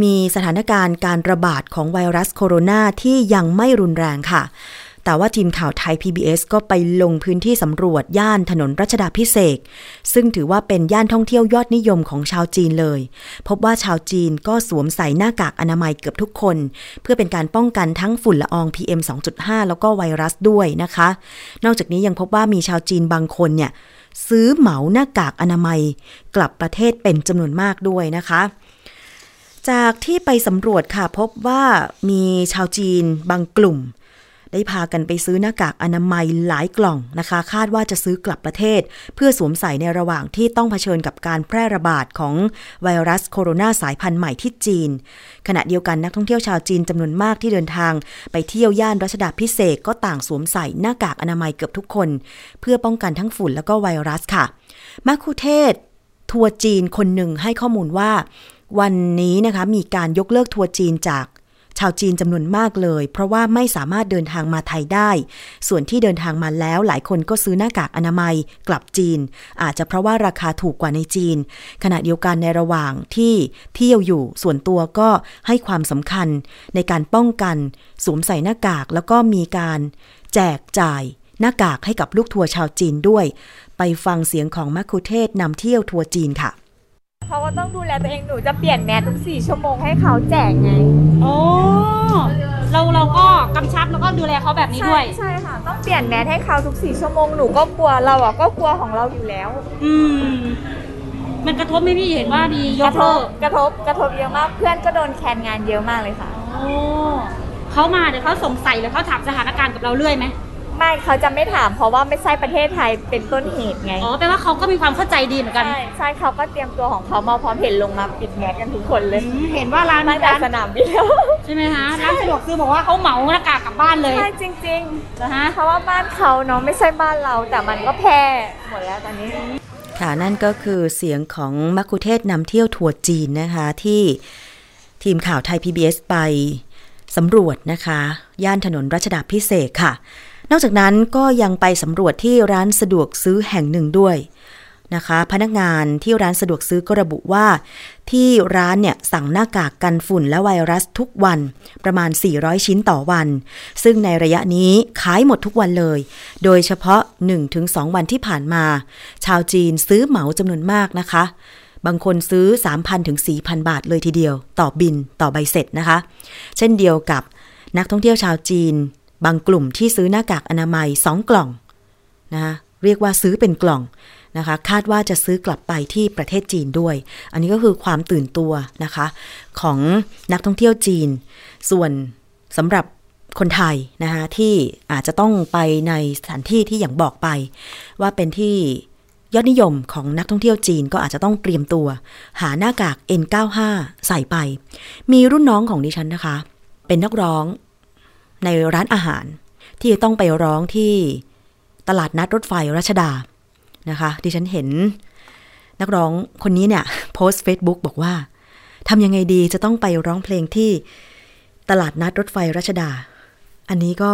มีสถานการณ์การระบาดของไวรัสโคโรนาที่ยังไม่รุนแรงค่ะ แต่ว่าทีมข่าวไทย PBS ก็ไปลงพื้นที่สำรวจย่านถนนรัชดาพิเศษซึ่งถือว่าเป็นย่านท่องเที่ยวยอดนิยมของชาวจีนเลย พบว่าชาวจีนก็สวมใส่หน้ากากอนามัยเกือบทุกคน เพื่อเป็นการป้องกันทั้งฝุ่นละออง PM 2.5 แล้วก็ไวรัสด้วยนะคะ นอกจากนี้ยังพบว่ามีชาวจีนบางคนเนี่ยซื้อเหมาหน้ากากอนามัย กลับประเทศเป็นจำนวนมากด้วยนะคะ จากที่ไปสำรวจค่ะพบว่ามีชาวจีนบางกลุ่ม ได้พากันไปซื้อหน้ากากอนามัยหลายกล่องนะคะ คาดว่าจะซื้อกลับประเทศ เพื่อสวมใส่ในระหว่างที่ต้องเผชิญกับการแพร่ระบาดของไวรัสโคโรนาสายพันธุ์ใหม่ที่จีน ขณะเดียวกันนักท่องเที่ยวชาวจีนจำนวนมากที่เดินทาง ไปเที่ยวย่านรัชดาพิเศษกก็ต่างสวมใส่หน้ากากอนามัยเกือบทุกคน เพื่อป้องกันทั้งฝุ่นแล้วก็ไวรัสค่ะมาคุเทศทัวร์จีนคนหนึ่งให้ข้อมูลว่า วันนี้นะคะมีการยกเลิกทัวร์จีนจากชาวจีนจำนวนมากเลย เพราะว่าไม่สามารถเดินทางมาไทยได้ ส่วนที่เดินทางมาแล้วหลายคนก็ซื้อหน้ากากอนามัยกลับจีน อาจจะเพราะว่าราคาถูกกว่าในจีน ขณะเดียวกันในระหว่างที่เที่ยวอยู่ส่วนตัวก็ให้ความสำคัญในการป้องกันสวมใส่หน้ากากแล้วก็มีการแจกจ่ายหน้ากากให้กับลูกทัวร์ชาวจีนด้วย ไปฟังเสียงของมัคคุเทศนำเที่ยวทัวร์จีนค่ะ
เขาก็ต้องดูแลตัวเองหนูจะเปลี่ยนแมสทุกสี่ชั่วโมงให้เขาแจกไง
โอ้เราเราก็กำชับแล้วก็ดูแลเขาแบบนี้
ใช่
ด้วย
ใช่ค่ะ ต้องเปลี่ยนแมสให้เขาทุกสี่ชั่วโมงหนูก็กลัวเราอะก็กลัวของเราอยู่แล้ว
อืม มันกระทบไหมพี่เห็นว่าดีย
ก
ก
ระท
เลิ
บ
ก
กระทบกระทบเยอะมากเพื่อนก็โดนแคนงานเยอะมากเลยค่ะ
โอ้เขามาเดี๋ยวเขาสงสัยแล้วเขาถามสถานการณ์กับเราเรื่อยไหม
ไม่เขาจะไม่ถามเพราะว่าไม่ใช่ประเทศไทยเป็นต้นเหตุไง
อ๋อแปลว่าเขาก็มีความเข้าใจดีเหมือนกัน
ใช่ใช่เขาก็เตรียมตัวของเขามาพร้อมเห็นลงมาปิดแมสกันทุกคนเลย
อืมเห็นว่าร้าน
ตั้งแต่
ร้าน
สนามบินแล้ว
ใช่ไหมคะร้านสะดวกซื้อบอกว่าเขาเหมาหน้ากากกลับบ้านเลย
ใช่จริง
นะฮะ
ๆเพราะว่าบ้านเขาเนาะไม่ใช่บ้านเราแต่มันก็แพร่หมดแล้วตอนนี้
ค่ะนั่นก็คือเสียงของมัคคุเทศนำเที่ยวทัวร์จีนนะคะที่ทีมข่าวไทย PBS ไปสำรวจนะคะ ย่านถนนรัชดาพิเศษกค่ะ นอกจากนั้นก็ยังไปสำรวจที่ร้านสะดวกซื้อแห่งหนึ่งด้วยนะคะ พนักงานที่ร้านสะดวกซื้อก็ระบุว่า ที่ร้านเนี่ยสั่งหน้ากากกันฝุ่นและไวรัสทุกวันประมาณ 400 ชิ้นต่อวัน ซึ่งในระยะนี้ขายหมดทุกวันเลย โดยเฉพาะ 1-2 วันที่ผ่านมา ชาวจีนซื้อเหมาจำนวนมากนะคะ บางคนซื้อ 3,000 ถึง 4,000 บาทเลยทีเดียว ต่อบินต่อใบเสร็จนะคะ เช่นเดียวกับนักท่องเที่ยวชาวจีน บางกลุ่มที่ซื้อหน้ากากอนามัย 2 กล่องนะะเรียกว่าซื้อเป็นกล่องนะคะ คาดว่าจะซื้อกลับไปที่ประเทศจีนด้วย อันนี้ก็คือความตื่นตัวนะคะ ของนักท่องเที่ยวจีน ส่วนสำหรับคนไทยนะคะที่อาจจะต้องไปในสถานที่ที่อย่างบอกไป ว่าเป็นที่ยอดนิยมของนักท่องเที่ยวจีนก็อาจจะต้องเตรียมตัว หาหน้ากาก N95 ใส่ไป มีรุ่นน้องของดิฉันนะคะ เป็นนักร้อง ในร้านอาหาร ที่ต้องไปร้องที่ตลาดนัดรถไฟรัชดานะคะดิฉันเห็น นักร้องคนนี้เนี่ยโพสต์ Facebook บอกว่าทำยังไงดีจะต้องไปร้องเพลงที่ตลาดนัดรถไฟรัชดา อันนี้ก็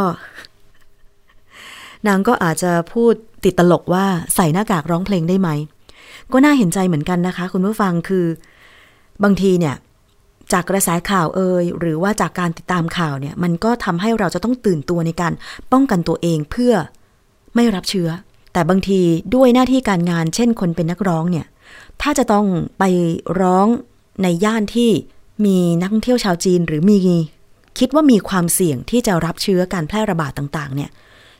นางก็อาจจะพูดติดตลกว่าใส่หน้ากากร้องเพลงได้ไหม ก็น่าเห็นใจเหมือนกันนะคะ คุณผู้ฟังคือบางทีเนี่ย จากกระแสข่าวเอ่ยหรือว่าจากการติดตามข่าวเนี่ย มันก็ทำให้เราจะต้องตื่นตัวในการป้องกันตัวเองเพื่อไม่รับเชื้อ แต่บางทีด้วยหน้าที่การงาน เช่นคนเป็นนักร้องเนี่ย ถ้าจะต้องไปร้องในย่านที่มีนักท่องเที่ยวชาวจีนหรือมีคิดว่ามีความเสี่ยงที่จะรับเชื้อการแพร่ระบาดต่างๆ เนี่ย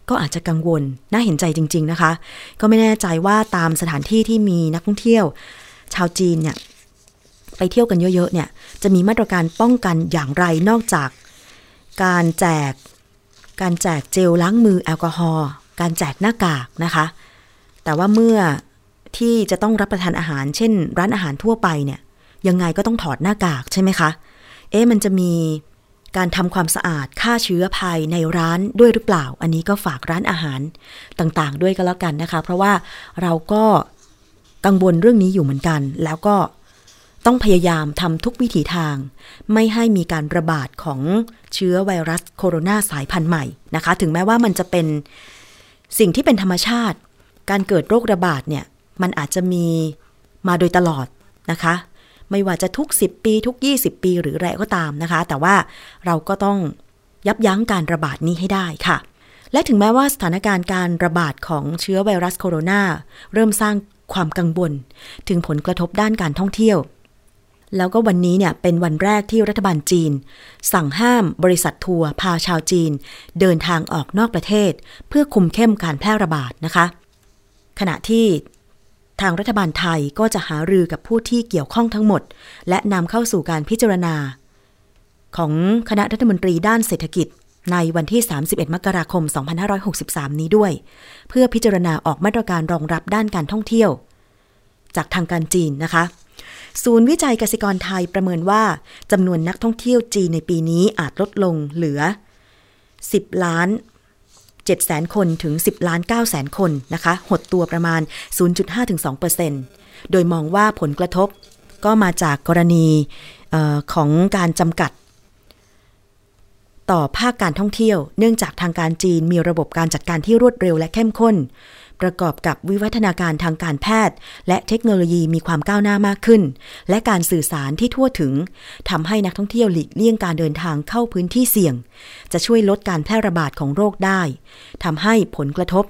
ก็อาจจะกังวล น่าเห็นใจจริง ๆ นะคะ ก็ไม่แน่ใจว่าตามสถานที่ที่มีนักท่องเที่ยว ชาวจีนเนี่ย ไปเที่ยวกันเยอะๆเนี่ยจะมีมาตรการป้องกันอย่างไรนอกจาก การแจก การแจกเจลล้างมือแอลกอฮอล์การแจกหน้ากากนะคะ แต่ว่าเมื่อที่จะต้องรับประทานอาหาร เช่น ร้านอาหารทั่วไปเนี่ยยังไงก็ต้องถอดหน้ากากใช่ไหมคะ เอ๊ะมันจะมีการทำความสะอาดฆ่าเชื้อภายในร้านด้วยหรือเปล่า อันนี้ก็ฝากร้านอาหารต่างๆ ด้วยก็แล้วกันนะคะ เพราะว่าเราก็กังวลเรื่องนี้อยู่เหมือนกัน แล้วก็ ต้องพยายามทำทุกวิถีทาง ไม่ให้มีการระบาดของเชื้อไวรัสโคโรนาสายพันธุ์ใหม่นะคะ ถึงแม้ว่ามันจะเป็นสิ่งที่เป็นธรรมชาติ การเกิดโรคระบาดเนี่ย มันอาจจะมีมาโดยตลอดนะคะ ไม่ว่าจะทุก 10 ปีทุก 20 ปีหรืออะไรก็ตามนะคะ แต่ว่าเราก็ต้องยับยั้งการระบาดนี้ให้ได้ค่ะ และถึงแม้ว่าสถานการณ์การระบาดของเชื้อไวรัสโคโรนาเริ่มสร้างความกังวล ถึงผลกระทบด้านการท่องเที่ยว แล้วก็วันนี้เนี่ยเป็นวันแรกที่รัฐบาลจีน สั่งห้ามบริษัททัวร์พาชาวจีน เดินทางออกนอกประเทศ เพื่อคุมเข้มการแพร่ระบาดนะคะ ขณะที่ทางรัฐบาลไทยก็จะหารือกับผู้ที่เกี่ยวข้องทั้งหมด และนำเข้าสู่การพิจารณา ของคณะรัฐมนตรีด้านเศรษฐกิจ ในวันที่ 31 มกราคม 2563 นี้ด้วย เพื่อพิจารณาออกมาตรการรองรับด้านการท่องเที่ยว จากทางการจีนนะคะ ศูนย์วิจัยกสิกรไทยประเมินว่าจำนวนนักท่องเที่ยวจีนในปีนี้อาจลดลงเหลือ 10 ล้าน7แสนคนถึง 10 ล้าน9แสนคนนะคะ หดตัวประมาณ 0.5ถึง2%โดยมองว่าผลกระทบก็มาจากกรณีออของการจำกัด ต่อภาคการท่องเที่ยว เนื่องจากทางการจีนมีระบบการจัดการที่รวดเร็วและเข้มข้น ประกอบกับวิวัฒนาการทางการแพทย์ และเทคโนโลยีมีความก้าวหน้ามากขึ้น และการสื่อสารที่ทั่วถึงทำให้นักท่องเที่ยวหลีกเลี่ยงการเดินทางเข้าพื้นที่เสี่ยง จะช่วยลดการแพร่ระบาดของโรคได้ทำให้ผลกระทบ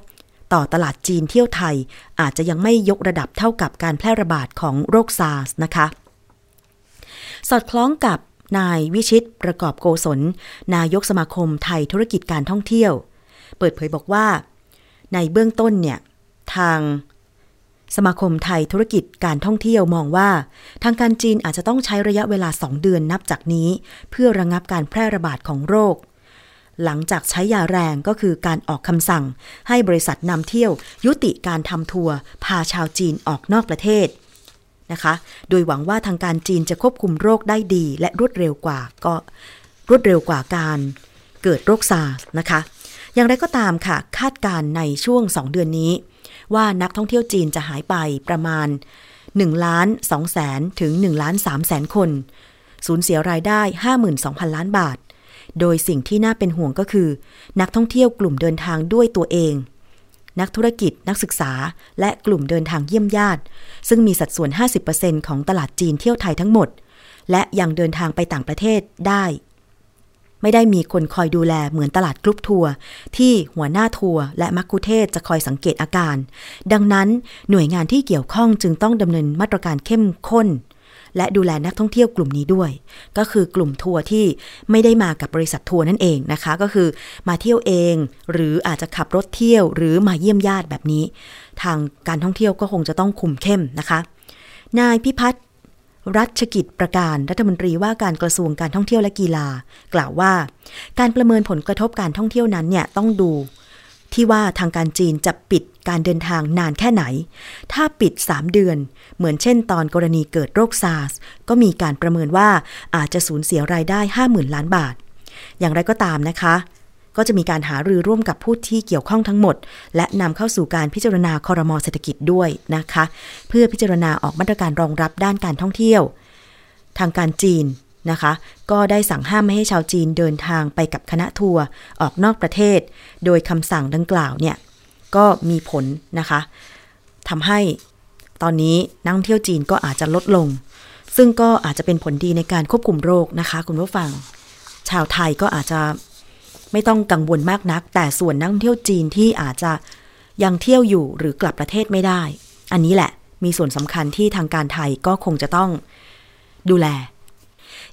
ต่อตลาดจีนเที่ยวไทย อาจจะยังไม่ยกระดับเท่ากับการแพร่ระบาดของโรคซาร์สนะคะ สอดคล้องกับนายวิชิตประกอบโกศล นายกสมาคมไทยธุรกิจการท่องเที่ยว เปิดเผยบอกว่า ในเบื้องต้นเนี่ยทางสมาคมไทยธุรกิจการท่องเที่ยวมองว่า ทางการจีนอาจจะต้องใช้ระยะเวลา 2 เดือนนับจากนี้ เพื่อระงับการแพร่ระบาดของโรค หลังจากใช้ยาแรงก็คือการออกคำสั่ง ให้บริษัทนำเที่ยว ยุติการทำทัวร์พาชาวจีนออกนอกประเทศนะคะ โดยหวังว่าทางการจีนจะควบคุมโรคได้ดี และรวดเร็วกว่าก็รวดเร็วกว่าการเกิดโรคซาร์นะคะ อย่างไรก็ตามค่ะ คาดการในช่วง 2 เดือนนี้ ว่านักท่องเที่ยวจีนจะหายไปประมาณ1ล้าน2แสนถึง1ล้าน3แสนคน สูญเสียรายได้ 52,000 ล้านบาท โดยสิ่งที่น่าเป็นห่วงก็คือ นักท่องเที่ยวกลุ่มเดินทางด้วยตัวเอง นักธุรกิจนักศึกษา และกลุ่มเดินทางเยี่ยมญาติ ซึ่งมีสัดส่วน 50%ของตลาดจีนเที่ยวไทยทั้งหมด และยังเดินทางไปต่างประเทศได้ ไม่ได้มีคนคอยดูแลเหมือนตลาดกรุ๊ปทัวร์ที่หัวหน้าทัวร์และมัคคุเทศก์จะคอยสังเกตอาการ ดังนั้นหน่วยงานที่เกี่ยวข้องจึงต้องดำเนินมาตรการเข้มข้น และดูแลนักท่องเที่ยวกลุ่มนี้ด้วย ก็คือกลุ่มทัวร์ที่ไม่ได้มากับบริษัททัวร์นั่นเองนะคะ ก็คือมาเที่ยวเอง หรืออาจจะขับรถเที่ยวหรือมาเยี่ยมญาติแบบนี้ ทางการท่องเที่ยวก็คงจะต้องคุมเข้มนะคะนายพิพัฒน์ รัชกิจประการรัฐมนตรีว่าการกระทรวงการท่องเที่ยวและกีฬา กล่าวว่า การประเมินผลกระทบการท่องเที่ยวนั้นเนี่ยต้องดู ที่ว่าทางการจีนจะปิดการเดินทางนานแค่ไหน ถ้าปิด 3 เดือน เหมือนเช่นตอนกรณีเกิดโรคซาร์สก็มีการประเมินว่าอาจจะสูญเสียรายได้ 50,000 ล้านบาท อย่างไรก็ตามนะคะ ก็จะมีการหารือร่วมกับผู้ที่เกี่ยวข้องทั้งหมด และนำเข้าสู่การพิจารณาคอรมอเศรษฐกิจด้วยนะคะ เพื่อพิจารณาออกมาตรการรองรับด้านการท่องเที่ยว ทางการจีนนะคะ ก็ได้สั่งห้ามไม่ให้ชาวจีนเดินทางไปกับคณะทัวร์ออกนอกประเทศ โดยคำสั่งดังกล่าวเนี่ยก็มีผลนะคะทำให้ตอนนี้นักท่องเที่ยวจีนก็อาจจะลดลง ซึ่งก็อาจจะเป็นผลดีในการควบคุมโรคนะคะ คุณผู้ฟัง ชาวไทยก็อาจจะ ไม่ต้องกังวลมากนัก แต่ส่วนนักท่องเที่ยวจีนที่อาจจะยังเที่ยวอยู่หรือกลับประเทศไม่ได้ อันนี้แหละมีส่วนสำคัญที่ทางการไทยก็คงจะต้องดูแล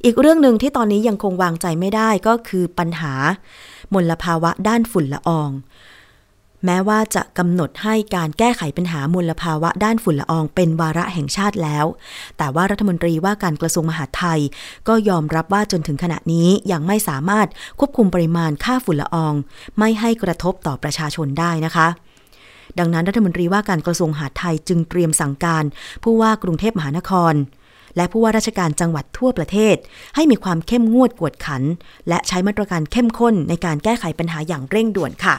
อีกเรื่องหนึ่งที่ตอนนี้ยังคงวางใจไม่ได้ก็คือปัญหามลภาวะด้านฝุ่นละออง แม้ว่าจะกำหนดให้การแก้ไขปัญหามลภาวะด้านฝุ่นละอองเป็นวาระแห่งชาติแล้ว แต่ว่ารัฐมนตรีว่าการกระทรวงมหาดไทย ก็ยอมรับว่าจนถึงขณะนี้ยังไม่สามารถควบคุมปริมาณค่าฝุ่นละออง ไม่ให้กระทบต่อประชาชนได้นะคะดังนั้นรัฐมนตรีว่าการกระทรวงมหาดไทยจึงเตรียมสั่งการ ผู้ว่ากรุงเทพมหานคร และผู้ว่าราชการจังหวัดทั่วประเทศ ให้มีความเข้มงวดกวดขัน และใช้มาตรการเข้มข้นในการแก้ไขปัญหาอย่างเร่งด่วนค่ะ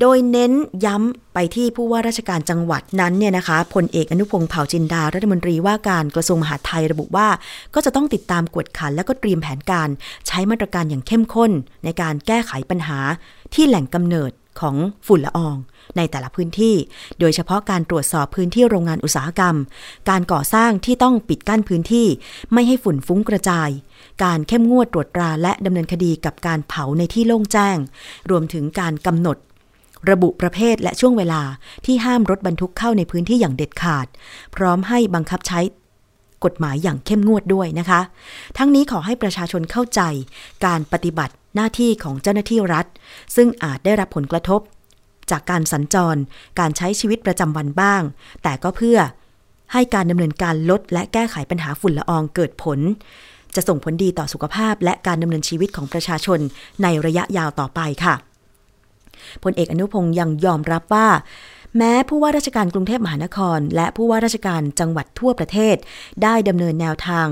โดยเน้นย้ำไปที่ผู้ว่าราชการจังหวัดนั้นเนี่ยนะคะพลเอกอนุพงศ์เผ่าจินดารัฐมนตรีว่าการกระทรวงมหาดไทยระบุว่า ก็จะต้องติดตามกวดขัน และก็เตรียมแผนการใช้มาตรการอย่างเข้มข้น ในการแก้ไขปัญหาที่แหล่งกำเนิดของฝุ่นละออง ในแต่ละพื้นที่ โดยเฉพาะการตรวจสอบพื้นที่โรงงานอุตสาหกรรม การก่อสร้างที่ต้องปิดกั้นพื้นที่ ไม่ให้ฝุ่นฟุ้งกระจาย การเข้มงวดตรวจตราและดำเนินคดีกับการเผาในที่โล่งแจ้ง รวมถึงการกำหนด ระบุประเภทและช่วงเวลาที่ห้ามรถบรรทุกเข้าในพื้นที่อย่างเด็ดขาด พร้อมให้บังคับใช้กฎหมายอย่างเข้มงวดด้วยนะคะ ทั้งนี้ขอให้ประชาชนเข้าใจการปฏิบัติหน้าที่ของเจ้าหน้าที่รัฐ ซึ่งอาจได้รับผลกระทบ จากการสัญจร การใช้ชีวิตประจำวันบ้าง แต่ก็เพื่อให้การดำเนินการลดและแก้ไขปัญหาฝุ่นละอองเกิดผล จะส่งผลดีต่อสุขภาพและการดำเนินชีวิตของประชาชนในระยะยาวต่อไปค่ะ พลเอกอนุพงศ์ยังยอมรับว่า แม้ผู้ว่าราชการกรุงเทพมหานคร และผู้ว่าราชการจังหวัดทั่วประเทศ ได้ดำเนินแนวทาง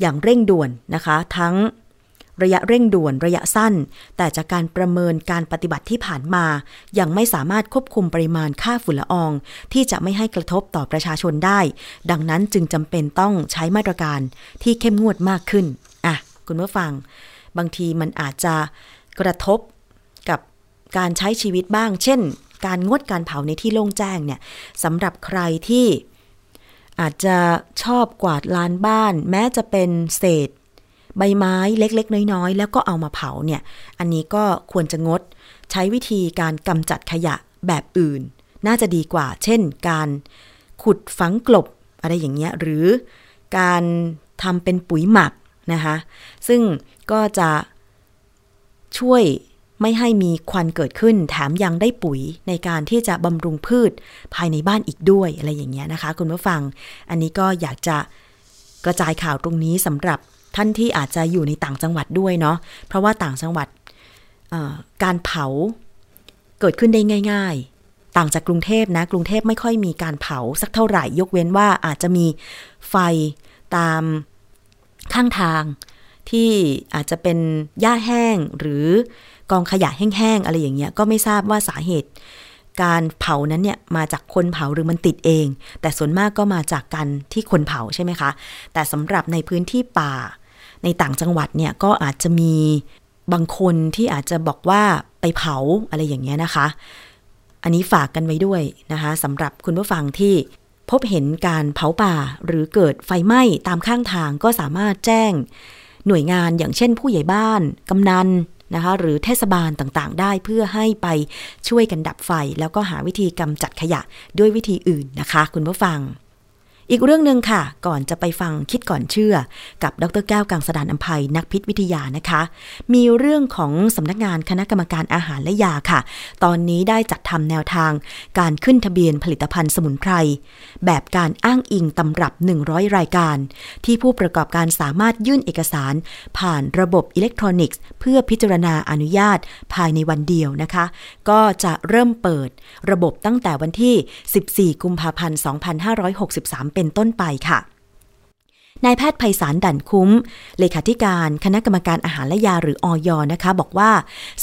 อย่างเร่งด่วนนะคะ ทั้งระยะเร่งด่วนระยะสั้น แต่จากการประเมินการปฏิบัติที่ผ่านมา ยังไม่สามารถควบคุมปริมาณค่าฝุ่นละออง ที่จะไม่ให้กระทบต่อประชาชนได้ ดังนั้นจึงจำเป็นต้องใช้มาตรการที่เข้มงวดมากขึ้น อะ คุณผู้ฟัง บางทีมันอาจจะกระทบ การใช้ชีวิตบ้าง เช่น การงดการเผาในที่โล่งแจ้งเนี่ยสำหรับใครที่อาจจะชอบกวาดลานบ้าน แม้จะเป็นเศษ ใบไม้เล็กๆ น้อยๆ แล้วก็เอามาเผาเนี่ย อันนี้ก็ควรจะงดใช้วิธีการกำจัดขยะแบบอื่น น่าจะดีกว่า เช่น การขุดฝังกลบอะไรอย่างเงี้ย หรือการทำเป็นปุ๋ยหมักนะคะ ซึ่งก็จะช่วย ไม่ให้มีควันเกิดขึ้น แถมยังได้ปุ๋ยในการที่จะบำรุงพืชภายในบ้านอีกด้วยอะไรอย่างเงี้ยนะคะ คุณผู้ฟัง อันนี้ก็อยากจะกระจายข่าวตรงนี้สำหรับท่านที่อาจจะอยู่ในต่างจังหวัดด้วยเนาะเพราะว่าต่างจังหวัดการเผาเกิดขึ้นได้ง่าย ๆ ต่างจากกรุงเทพนะ กรุงเทพไม่ค่อยมีการเผาสักเท่าไหร่ ยกเว้นว่าอาจจะมีไฟตามข้างทางที่อาจจะเป็นหญ้าแห้งหรือ กองขยะแห้งๆอะไรอย่างเงี้ยก็ไม่ทราบว่าสาเหตุ การเผานั้นเนี่ยมาจากคนเผาหรือมันติดเอง แต่ส่วนมากก็มาจากการที่คนเผาใช่ไหมคะ แต่สำหรับในพื้นที่ป่า ในต่างจังหวัดเนี่ยก็อาจจะมีบางคนที่อาจจะบอกว่าไปเผาอะไรอย่างเงี้ยนะคะ อันนี้ฝากกันไว้ด้วยนะคะสำหรับคุณผู้ฟังที่พบเห็นการเผาป่าหรือเกิดไฟไหม้ตามข้างทางก็สามารถแจ้ง หน่วยงานอย่างเช่นผู้ใหญ่บ้าน กำนัน นะคะหรือเทศบาลต่างๆ ได้เพื่อให้ไปช่วยกันดับไฟ แล้วก็หาวิธีกำจัดขยะด้วยวิธีอื่นนะคะ คุณผู้ฟัง อีกเรื่องหนึ่งค่ะ ก่อนจะไปฟังคิดก่อนเชื่อ กับดรแก้วกังสดานอภัยนักพิษวิทยานะคะ มีเรื่องของสำนักงานคณะกรรมการอาหารและยาค่ะ ตอนนี้ได้จัดทำแนวทาง การขึ้นทะเบียนผลิตภัณฑ์สมุนไพร แบบการอ้างอิงตำรับ 100 รายการ ที่ผู้ประกอบการสามารถยื่นเอกสาร ผ่านระบบอิเล็กทรอนิกส์ เพื่อพิจารณาอนุญาตภายในวันเดียวนะคะ ก็จะเริ่มเปิดระบบตั้งแต่วันที่ 14 กุมภาพันธ์ 2563เป็นต้นไปค่ะนายแพทย์ไพศาลดั่นคุ้ม เลขาธิการคณะกรรมการอาหารและยาหรืออยนะคะ บอกว่า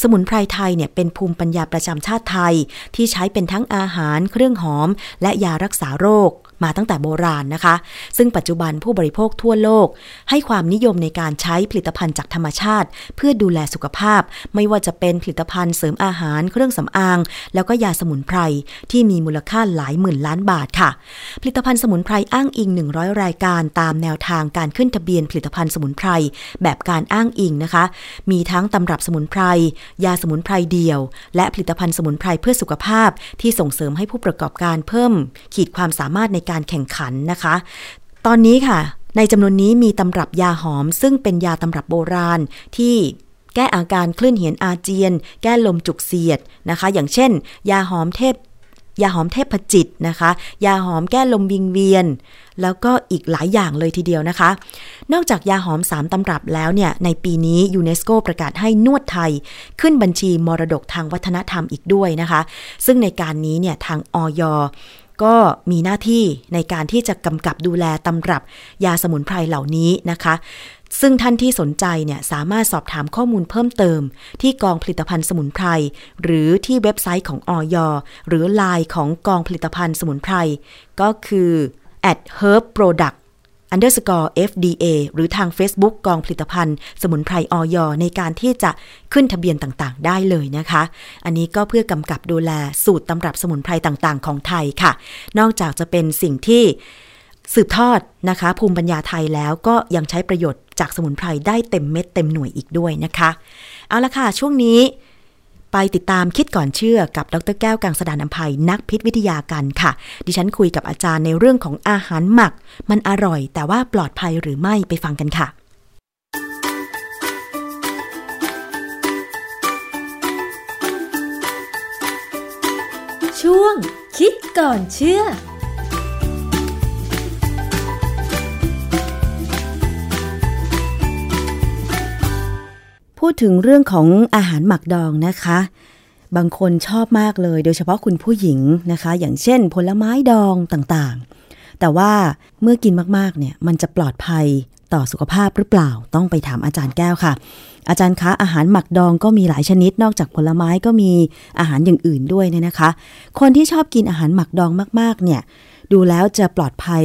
สมุนไพรไทยเนี่ยเป็นภูมิปัญญาประจำชาติไทย ที่ใช้เป็นทั้งอาหาร เครื่องหอม และยารักษาโรค มาตั้งแต่โบราณนะคะ ซึ่งปัจจุบันผู้บริโภคทั่วโลก ให้ความนิยมในการใช้ผลิตภัณฑ์จากธรรมชาติ เพื่อดูแลสุขภาพ ไม่ว่าจะเป็นผลิตภัณฑ์เสริมอาหารเครื่องสำอาง แล้วก็ยาสมุนไพรที่มีมูลค่าหลายหมื่นล้านบาทค่ะ ผลิตภัณฑ์สมุนไพรอ้างอิง 100 รายการตามแนวทางการขึ้นทะเบียนผลิตภัณฑ์สมุนไพรแบบการอ้างอิงนะคะ มีทั้งตำรับสมุนไพร ยาสมุนไพรเดี่ยว และผลิตภัณฑ์สมุนไพรเพื่อสุขภาพที่ส่งเสริมให้ผู้ประกอบการเพิ่ม ขีดความสามารถในการการแข่งขันนะคะ ตอนนี้ค่ะ ในจำนวนนี้มีตำรับยาหอม ซึ่งเป็นยาตำรับโบราณที่แก้อาการคลื่นเหียนอาเจียน แก้ลมจุกเสียดนะคะ อย่างเช่น ยาหอมเทพยาหอมเทพจิตนะคะ ยาหอมแก้ลมวิงเวียน แล้วก็อีกหลายอย่างเลยทีเดียวนะคะ นอกจากยาหอมสามตำรับแล้วเนี่ย ในปีนี้ยูเนสโกประกาศให้นวดไทย ขึ้นบัญชีมรดกทางวัฒนธรรมอีกด้วยนะคะ ซึ่งในการนี้เนี่ยทางออย ก็มีหน้าที่ในการที่จะกำกับดูแลตำรับยาสมุนไพรเหล่านี้นะคะ ซึ่งท่านที่สนใจเนี่ยสามารถสอบถามข้อมูลเพิ่มเติม ที่กองผลิตภัณฑ์สมุนไพร หรือที่เว็บไซต์ของออยหรือไลน์ของกองผลิตภัณฑ์สมุนไพร ก็คือ at herb product underscore FDA หรือทาง Facebook กองผลิตภัณฑ์ สมุนไพรออยในการที่จะขึ้นทะเบียนต่างๆ ได้เลยนะคะ อันนี้ก็เพื่อกำกับดูแลสูตรตำรับสมุนไพรต่างๆ ของไทยค่ะ นอกจากจะเป็นสิ่งที่สืบทอดนะคะ ภูมิปัญญาไทยแล้วก็ยังใช้ประโยชน์จากสมุนไพรได้เต็มเม็ดเต็มหน่วยอีกด้วยนะคะ เอาละค่ะ ช่วงนี้ ไปติดตามคิดก่อนเชื่อกับดรแก้วกังสดานนภัยนักพิษวิทยากันค่ะ ดิฉันคุยกับอาจารย์ในเรื่องของอาหารหมัก มันอร่อย แต่ว่าปลอดภัยหรือไม่ไปฟังกันค่ะ
ช่วงคิดก่อนเชื่อ
พูดถึงเรื่องของอาหารหมักดองนะคะ บางคนชอบมากเลย โดยเฉพาะคุณผู้หญิงนะคะ อย่างเช่น ผลไม้ดองต่างๆ แต่ว่าเมื่อกินมากๆ เนี่ยมันจะปลอดภัยต่อสุขภาพหรือเปล่า ต้องไปถามอาจารย์แก้วค่ะ อาจารย์คะอาหารหมักดองก็มีหลายชนิด นอกจากผลไม้ก็มีอาหารอย่างอื่นด้วยเนี่ยนะคะ คนที่ชอบกินอาหารหมักดองมากๆ เนี่ย ดูแล้วจะปลอดภัย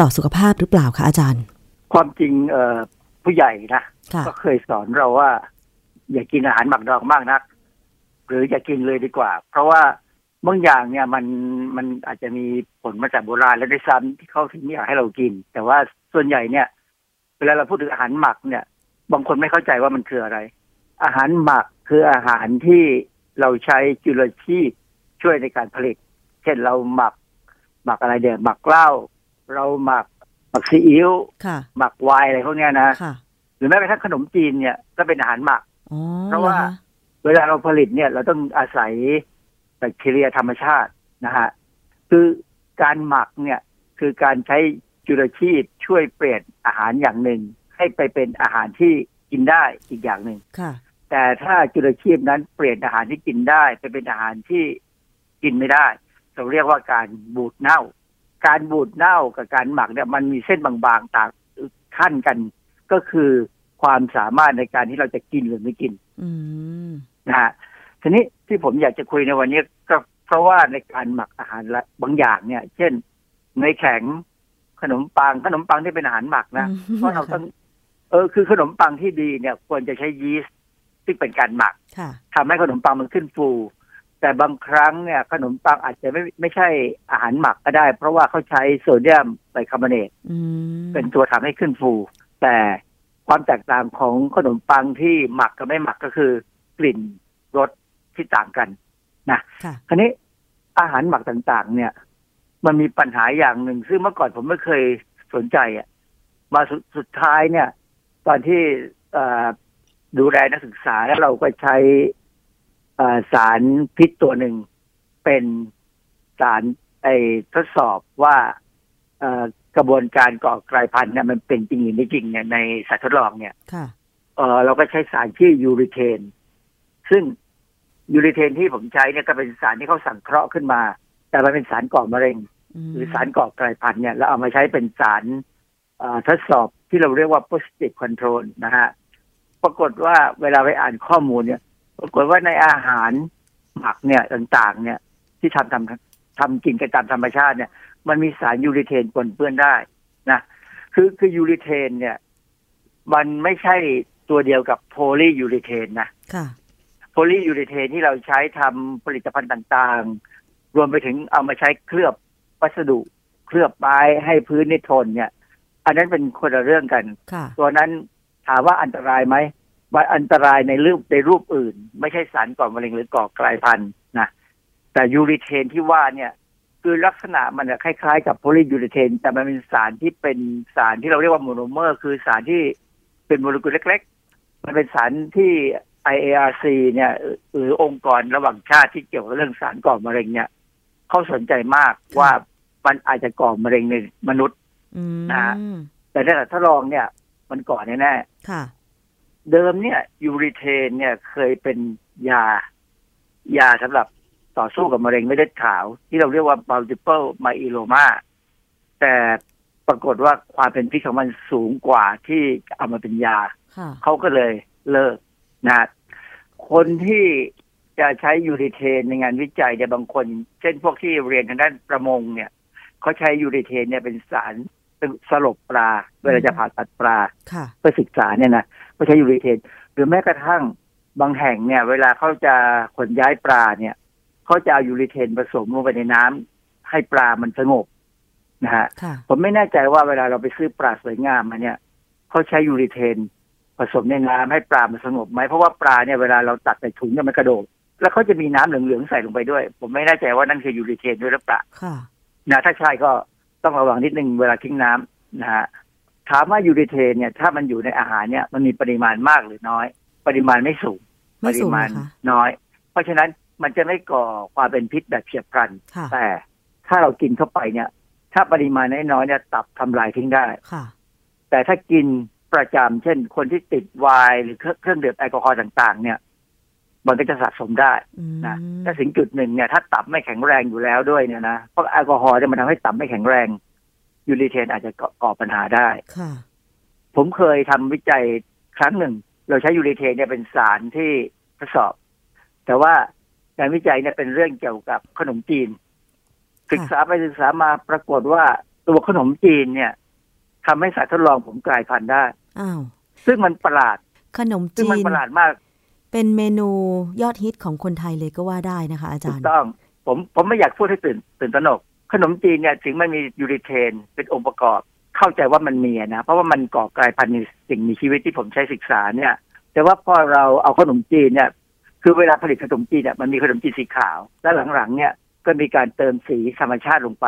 ต่อสุขภาพหรือเปล่าคะอาจารย์
ความจริง ผู้ใหญ่นะ
ค่ะ
ก็เคยสอนเราว่า อย่ากินอาหารหมักดองมากนัก หรืออย่ากินเลยดีกว่า เพราะว่าบางอย่างเนี่ยมันมันอาจจะมีผลมาจากโบราณแล้วด้วยซ้ำที่เขาถึงไม่อยากให้เรากิน แต่ว่าส่วนใหญ่เนี่ย เวลาเราพูดถึงอาหารหมักเนี่ย บางคนไม่เข้าใจว่ามันคืออะไร อาหารหมักคืออาหารที่เราใช้จุลชีพช่วยในการผลิต เช่นเราหมัก หมักอะไรเดี๋ยวหมักเหล้าเราหมักห มักซีอิ๊ว
ค่ะ
หมักไวน์อะไรพวกเนี้ยนะ
ค่ะ
หรือแม้กระทั่งขนมจีนเนี่ยก็เป็นอาหารหมัก
อ๋อ
เพราะว่า
หอค
เวลาเราผลิตเนี่ย เราต้องอาศัยแบคทีเรียธรรมชาตินะฮะคือการหมักเนี่ยคือการใช้จุลชีพช่วยเปลี่ยนอาหารอย่างหนึ่ง ให้ไปเป็นอาหารที่กินได้อีกอย่างหนึ่ง
ค่ะ
แต่ถ้าจุลชีพนั้นเปลี่ยนอาหารที่กินได้ไปเป็นอาหารที่กินไม่ได้ เราเรียกว่าการบูดเน่า การบูดเน่ากับการหมักเนี่ยมันมีเส้นบางๆต่างขั้นกันก็คือความสามารถในการที่เราจะกินหรือไม่กิน
อืม
นะฮะทีนี้ที่ผมอยากจะคุยในวันนี้ก็เพราะว่าในการหมักอาหารละบางอย่างเนี่ย เช่นเนยแข็งขนมปังขนมปังที่เป็นอาหารหมักนะ
อืม
เพราะเราต้อง เออ คือขนมปังที่ดีเนี่ย ควรจะใช้ยีสต์ซึ่งเป็นการหมัก
ค่ะ
ทำให้ขนมปังมันขึ้นฟู แต่บางครั้งเนี่ยขนมปังอาจจะไม่ไม่ใช่อาหารหมักก็ได้ เพราะว่าเขาใช้โซเดียมไบคาร์บอเนต
อืม
เป็นตัวทำให้ขึ้นฟู แต่ความแตกต่างของขนมปังที่หมักกับไม่หมักก็คือกลิ่นรสที่ต่างกันนะ
ค่ะ
คราวนี้อาหารหมักต่างๆ เนี่ย มันมีปัญหาอย่างหนึ่ง ซึ่งเมื่อก่อนผมไม่เคยสนใจอะมาสุดสุดท้ายเนี่ย ตอนที่เอ่อดูแลนักศึกษาแล้วเราก็ใช้เอ่อ สารพิษตัวหนึ่งเป็นสารไอทดสอบว่าเอ่อกระบวนการก่อกลายพันธุ์เนี่ยมันเป็นจริงหรือไม่จริงเนี่ยในสัตว์ทดลองเนี่ย
ค่ะ
เออเราก็ใช้สารชื่อยูริเทน ซึ่งยูริเทนที่ผมใช้เนี่ยก็เป็นสารที่เขาสังเคราะห์ขึ้นมา แต่มันเป็นสารก่อมะเร็ง หรือสารก่อกลายพันธุ์เนี่ยแล้วเอามาใช้เป็นสารอ่าทดสอบที่เราเรียกว่า positive control นะฮะ ปรากฏว่าเวลาไปอ่านข้อมูลเนี่ย ปรากฏว่าในอาหารหมักเนี่ยต่างๆ เนี่ย ที่ทำทำทำกินกันตามธรรมชาติเนี่ย มันมีสารยูริเทนปนเปื้อนได้นะคือคือยูริเทน เนี่ย มันไม่ใช่ตัวเดียวกับโพลียูริเทนนะ
ค่ะ
โพลียูริเทนที่เราใช้ทำผลิตภัณฑ์ต่างๆ รวมไปถึงเอามาใช้เคลือบวัสดุเคลือบไม้ให้พื้นนี่ทนเนี่ย อันนั้นเป็นคนละเรื่องกัน
ค่ะ
ตัวนั้นถามว่าอันตรายไหมว่า อันตรายในรูปในรูปอื่น ไม่ใช่สารก่อมะเร็งหรือก่อกลายพันธุ์นะแต่ยูรีเทนที่ว่าเนี่ย คือลักษณะมันอะคล้ายๆ กับโพลียูรีเทน แต่มันเป็นสารที่เป็นสารที่เราเรียกว่าโมโนเมอร์ คือสารที่เป็นโมเลกุลเล็ก ๆ มันเป็นสารที่ IARC เนี่ยหรือองค์กรระหว่างชาติที่เกี่ยวกับเรื่องสารก่อมะเร็งเนี่ยเขาสนใจมากว่ามันอาจจะก่อมะเร็งในมนุษย์
อืม
นะแต่ในทดลองเนี่ย มันก่อแน่ๆ
ค่ะ
เดิมเนี่ยยูริเทนเนี่ยเคยเป็นยายาสำหรับต่อสู้กับมะเร็งไม่เลือดขาว ที่เราเรียกว่า multiple myeloma แต่ปรากฏว่าความเป็นพิษของมันสูงกว่าที่เอามาเป็นยา
ค่ะ
เขาก็เลยเลิกนะฮะคนที่จะใช้ยูริเทนในงานวิจัยเนี่ยบางคน เช่นพวกที่เรียนทางด้านประมงเนี่ยเขาใช้ยูริเทนเนี่ยเป็นสารเป็นสลบปลา เวลาจะผ่าตัดปลา
ค่ะ
เพื่อศึกษาเนี่ยนะ ก็ใช้ยูริเทน หรือแม้กระทั่งบางแห่งเนี่ย เวลาเขาจะขนย้ายปลาเนี่ยเขาจะเอายูริเทนผสมลงไปในน้ำให้ปลามันสงบนะฮะ
ค่ะ
ผมไม่แน่ใจว่าเวลาเราไปซื้อปลาสวยงามมาเนี่ยเขาใช้ยูริเทน ผสมในน้ำให้ปลามันสงบไหมเพราะว่าปลาเนี่ยเวลาเราตัดใส่ถุงเนี่ยมันกระโดดแล้วเขาจะมีน้ำเหลืองๆใส่ลงไปด้วย ผมไม่แน่ใจว่านั่นคือยูริเทนด้วยหรือเปล่า
ค่ะ
นะถ้าใช่ก็ต้องระวังนิดนึงเวลาทิ้งน้ำนะฮะ ถามว่ายูริเทนเนี่ยถ้ามันอยู่ในอาหารเนี่ยมันมีปริมาณมากหรือน้อย ปริมาณไม่สูง
ไม่
ปริ
สูง
มาณ
นะคะ
น้อย เพราะฉะนั้นมันจะไม่ก่อความเป็นพิษแบบเฉียบพลัน
ค่ะ
แต่ถ้าเรากินเข้าไปเนี่ย ถ้าปริมาณน้อยๆเนี่ยตับทำลายทิ้งได้
ค่ะ
แต่ถ้ากินประจำเช่น คนที่ติดไวน์หรือเครื่องดื่มแอลกอฮอล์ต่าง ๆ เนี่ยมันก็จะสะสมได้
อืม
นะถ้าถึงจุดหนึ่งเนี่ยถ้าตับไม่แข็งแรงอยู่แล้วด้วยเนี่ยนะเพราะแอลกอฮอล์เนี่ยมันทำให้ตับไม่แข็งแรง ยูริเทนอาจจะก่อก่อปัญหาได้
ค่ะ
ผมเคยทำวิจัยครั้งหนึ่ง เราใช้ยูริเทนเนี่ยเป็นสารที่ทดสอบ แต่ว่างานวิจัยเนี่ยเป็นเรื่องเกี่ยวกับขนมจีน ศึกษาไปศึกษามาปรากฏว่าตัวขนมจีนเนี่ยทำให้สัตว์ทดลองผมกลายพันธุ์ได้
อ้าว
ซึ่งมันประหลาด
ขนม
ซึ่ง
จี
มัน
น
ประหลาดมาก
เป็นเมนูยอดฮิตของคนไทยเลยก็ว่าได้นะคะ อา
ถู
จาร
ก
ย์
ต้อง ผมผมไม่อยากพูดให้ตื่นตื่นตระหนก ขนมจีนเนี่ยถึงมันมียูริเทน เป็นองค์ประกอบเข้าใจว่ามันมีนะ เพราะว่ามันก่อกลายพันธุ์ในสิ่งมีชีวิตที่ผมใช้ศึกษาเนี่ย แต่ว่าพอเราเอาขนมจีนเนี่ย คือเวลาผลิตขนมจีนเนี่ยมันมีขนมจีนสีขาว แล้วหลังๆเนี่ยก็มีการเติมสีธรรมชาติลงไป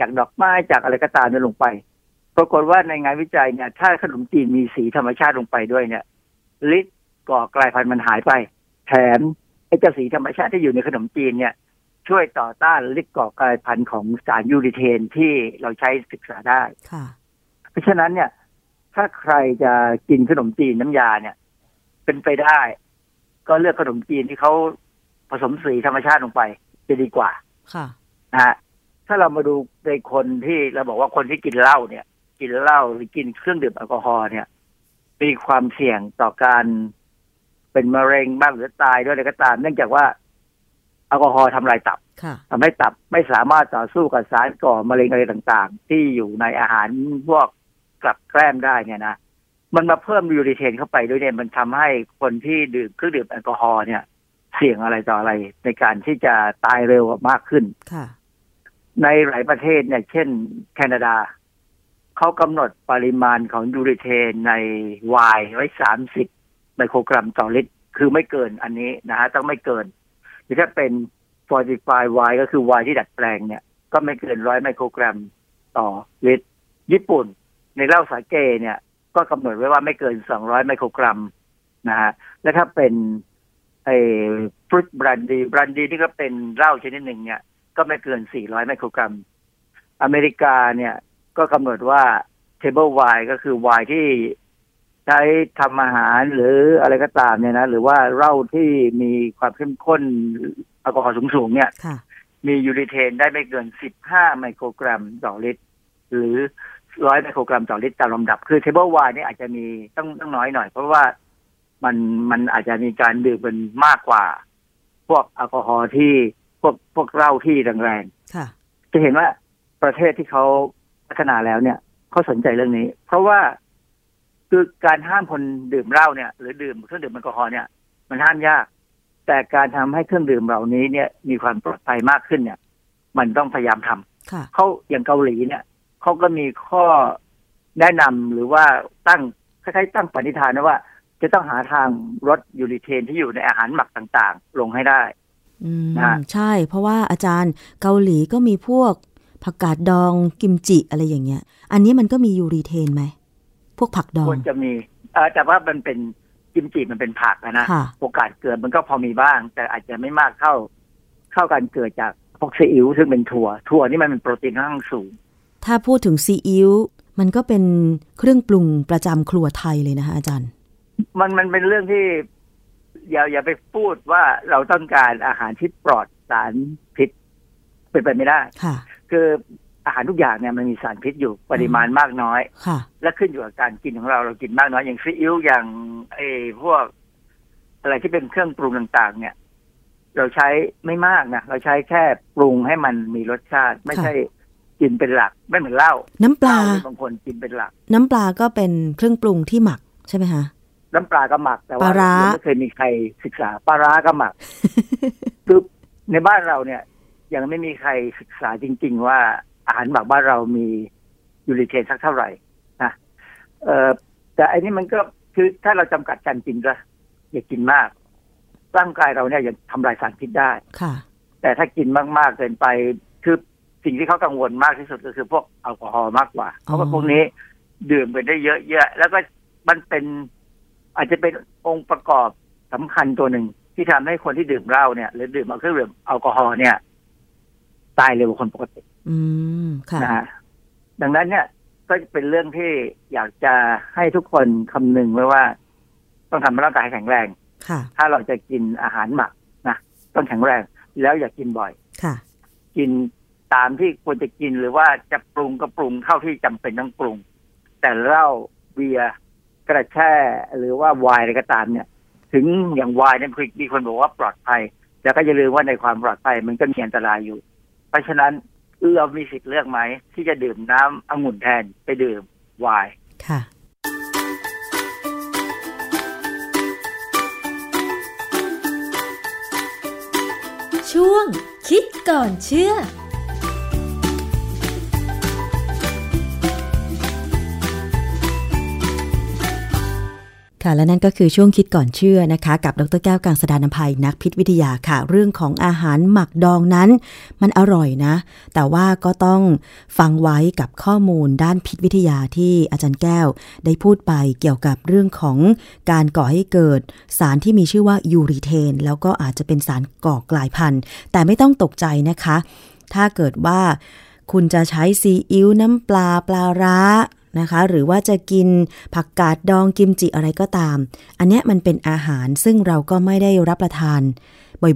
จากดอกไม้จากอะไรก็ตามเนี่ยลงไป ปรากฏว่าในงานวิจัยเนี่ย ถ้าขนมจีนมีสีธรรมชาติลงไปด้วยเนี่ยฤทธิ์ก่อกลายพันธุ์มันหายไป แถมไอ้เจ้าสีธรรมชาติที่อยู่ในขนมจีนเนี่ย ช่วยต่อต้านฤทธิ์ก่อกลายพันธุ์ของสารยูริเทนที่เราใช้ศึกษาได้
ค่ะ
เพราะฉะนั้นเนี่ย ถ้าใครจะกินขนมจีนน้ำยาเนี่ย เป็นไปได้ ก็เลือกขนมจีนที่เขาผสมสีธรรมชาติลงไปจะดีกว่า
ค่ะ
นะฮะถ้าเรามาดูในคนที่เราบอกว่าคนที่กินเหล้าเนี่ย กินเหล้าหรือกินเครื่องดื่มแอลกอฮอล์เนี่ยมีความเสี่ยงต่อการเป็นมะเร็งบ้างหรือตายด้วยอะไรก็ตาม เนื่องจากว่า แอลกอฮอล์ทำลายตับ
ค่ะ
ทำให้ตับไม่สามารถต่อสู้กับสารก่อมะเร็งอะไรต่างๆ ที่อยู่ในอาหารพวกกลับแกล้มได้เนี่ยนะมันมาเพิ่มยูริเทนเข้าไปด้วยเนี่ยมันทำให้คนที่ดื่มเครื่องดื่มแอลกอฮอล์เนี่ย เสี่ยงอะไรต่ออะไรในการที่จะตายเร็วมากขึ้น
ค่ะ
ในหลายประเทศเนี่ย เช่น แคนาดาเขากำหนดปริมาณของยูริเทนในไวน์ไว้สามสิบไมโครกรัมต่อลิตร คือไม่เกินอันนี้นะฮะต้องไม่เกินห รือถ้าเป็น fortified wine ก็คือไวน์ที่ดัดแปลงเนี่ย ก็ไม่เกินร้อยไมโครกรัมต่อลิตร ญี่ปุ่น ในเหล้าสาเกเนี่ย ก็กำหนดไว้ว่าไม่เกินสองร้อยไมโครกรัมนะฮะและถ้าเป็นไอ้ฟรุตบรันดีบรันดีที่ก็เป็นเหล้าชนิดหนึ่งเนี่ย ก็ไม่เกิน400ไมโครกรัม อเมริกาเนี่ยก็กำหนดว่า table wine ก็คือไวน์ที่ ใช้ทำอาหารหรืออะไรก็ตามเนี่ยนะหรือว่าเหล้าที่มีความเข้มข้นแอลกอฮอล์สูงๆเนี่ย
ค่ะ
มียูริเทนได้ไม่เกิน 15 ไมโครกรัมต่อลิตร หรือร้อยไมโครกรัมต่อลิตรตามลำดับ คือ table wine เนี่ยอาจจะมีต้องต้องน้อยหน่อย เพราะว่ามันมันอาจจะมีการดื่มเป็นมากกว่า พวกแอลกอฮอล์ที่พวกพวกเหล้าที่แรงๆ
ค่ะ
จะเห็นว่าประเทศที่เขาพัฒนาแล้วเนี่ยเขาสนใจเรื่องนี้ เพราะว่า คือการห้ามคนดื่มเหล้าเนี่ย หรือดื่มเครื่องดื่มแอลกอฮอล์เนี่ย มันห้ามยาก แต่การทำให้เครื่องดื่มเหล่านี้เนี่ย มีความปลอดภัยมากขึ้นเนี่ย มันต้องพยายามทำ
ค่ะ
เขาอย่างเกาหลีเนี่ยเขาก็มีข้อแนะนำหรือว่าตั้งคล้ายๆตั้งปณิธานนะว่า จะต้องหาทางลดยูริเทนที่อยู่ในอาหารหมักต่างๆ ลงให้ได้
อืม
นะ
ใช่ เพราะว่าอาจารย์เกาหลีก็มีพวกผักกาดดองกิมจิอะไรอย่างเงี้ย อันนี้มันก็มียูรีเทนไหม พวกผักดอ
ค
ง
วรจะมีเออแต่ว่ามันเป็นกิมจิมันเป็นผักอะนะ
ค่ะ
โอกาสเกิดมันก็พอมีบ้าง แต่อาจจะไม่มากเท่าเท่าการเกิดจากพวกซีอิ๊วซึ่งเป็นถั่ว ถั่วนี่มันเป็นโปรตีนค่อนข้างสูง
ถ้าพูดถึงซีอิ๊วมันก็เป็นเครื่องปรุงประจำครัวไทยเลยนะคะอาจารย์
มันมันเป็นเรื่องที่อย่าอย่าไปพูดว่าเราต้องการอาหารที่ปลอดสารพิษเป็นไปไม่ได้
ค่ะ
คือ อาหารทุกอย่างเนี่ยมันมีสารพิษอยู่ปริมาณมากน้อย
ค่ะ
และขึ้นอยู่กับการกินของเราเรากินมากน้อยอย่างซีอิ๊วอย่างไอ้พวก อะไรที่เป็นเครื่องปรุงต่างๆ เนี่ย เราใช้ไม่มากนะเราใช้แค่ปรุงให้มันมีรสชาติ ไม่ใช่กินเป็นหลักไม่เหมือนเหล้า
น้ำปลา
เหนี่บางคนกินเป็นหลัก
น้ำปลาก็เป็นเครื่องปรุงที่หมักใช่ไหมคะ
น้ำปลาก็หมักแต่ว่า
ปลาร้า
ยังไม่เคยมีใครศึกษาปลาร้าก็หมักคือในบ้านเราเนี่ย ยังไม่มีใครศึกษาจริง ๆ ว่า อาหารหมักบ้านเรามียูริเทนสักเท่าไหร่นะเออแต่อันนี้มันก็คือถ้าเราจำกัดการกินก็อย่ากินมาก ร่างกายเราเนี่ยยังทำลายสารพิษได้
ค่ะ
แต่ถ้ากินมากๆเกินไปคือสิ่งที่เขากังวลมากที่สุดก็คือพวกแอลกอฮอล์มากกว่า เพราะว่าพวกนี้ดื่มไปได้เยอะๆแล้วก็มันเป็นอาจจะเป็นองค์ประกอบสำคัญตัวหนึ่งที่ทำให้คนที่ดื่มเหล้าเนี่ย หรือดื่มเครื่องดื่มแอลกอฮอล์เนี่ย ตายเร็วกว่าคนปกติ
อืมค่ะ
นะฮะดังนั้นเนี่ย ก็เป็นเรื่องที่อยากจะให้ทุกคนคำนึงไว้ว่า ต้องทำให้ร่างกายแข็งแรง
ค่ะ
ถ้าเราจะกินอาหารหมักนะต้องแข็งแรง แล้วอย่ากินบ่อย
ค่ะ
กินตามที่ควรจะกินหรือว่าจะปรุงก็ปรุงเท่าที่จำเป็นต้องปรุง แต่เหล้าเบียร์กระแช่หรือว่าไวน์อะไรก็ตามเนี่ย ถึงอย่างไวน์เนี่ยมีคนบอกว่าปลอดภัย แต่ก็อย่าลืมว่าในความปลอดภัยมันก็มีอันตรายอยู่ เพราะฉะนั้น เรามีสิทธิ์เลือกไหม ที่จะดื่มน้ำองุ่นแทนไปดื่มไวน์
ค่ะ
ช่วงคิดก่อนเชื่อ
ค่ะ และนั่นก็คือช่วงคิดก่อนเชื่อนะคะ กับดรแก้วกังสดานนภัยนักพิษวิทยาค่ะ เรื่องของอาหารหมักดองนั้น มันอร่อยนะ แต่ว่าก็ต้องฟังไว้กับข้อมูลด้านพิษวิทยาที่อาจารย์แก้ว ได้พูดไปเกี่ยวกับเรื่องของการก่อให้เกิด สารที่มีชื่อว่ายูริเทน แล้วก็อาจจะเป็นสารก่อกลายพันธุ์ แต่ไม่ต้องตกใจนะคะ ถ้าเกิดว่าคุณจะใช้ซีอิ๊วน้ำปลาปลาร้า นะคะ หรือว่าจะกินผักกาดดองกิมจิอะไรก็ตาม อันนี้มันเป็นอาหารซึ่งเราก็ไม่ได้รับประทาน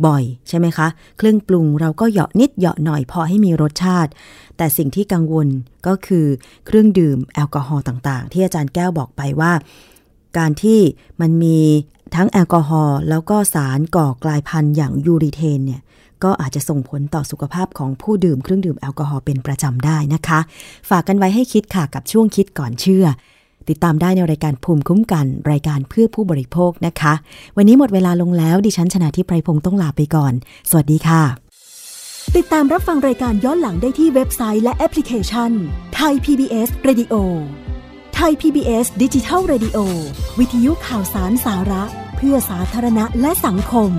บ่อยๆ ใช่ไหมคะ เครื่องปรุงเราก็เหยาะนิดเหยาะหน่อยพอให้มีรสชาติ แต่สิ่งที่กังวลก็คือเครื่องดื่มแอลกอฮอล์ต่างๆ ที่อาจารย์แก้วบอกไปว่า การที่มันมีทั้งแอลกอฮอล์แล้วก็สารก่อกลายพันธุ์อย่างยูริเทนเนี่ย ก็อาจจะส่งผลต่อสุขภาพของผู้ดื่มเครื่องดื่มแอลกอฮอล์เป็นประจำได้นะคะ ฝากกันไว้ให้คิดค่ะกับช่วงคิดก่อนเชื่อ ติดตามได้ในรายการภูมิคุ้มกัน รายการเพื่อผู้บริโภคนะคะ วันนี้หมดเวลาลงแล้วดิฉันชนะทิพไพรพงศ์ต้องลาไปก่อน สวัสดีค่ะ
ติดตามรับฟังรายการย้อนหลังได้ที่เว็บไซต์และแอปพลิเคชันไทย PBS Radio ไทย PBS ดิจิทัล Radio วิทยุข่าวสารสาระ เพื่อสาธารณะและสังคม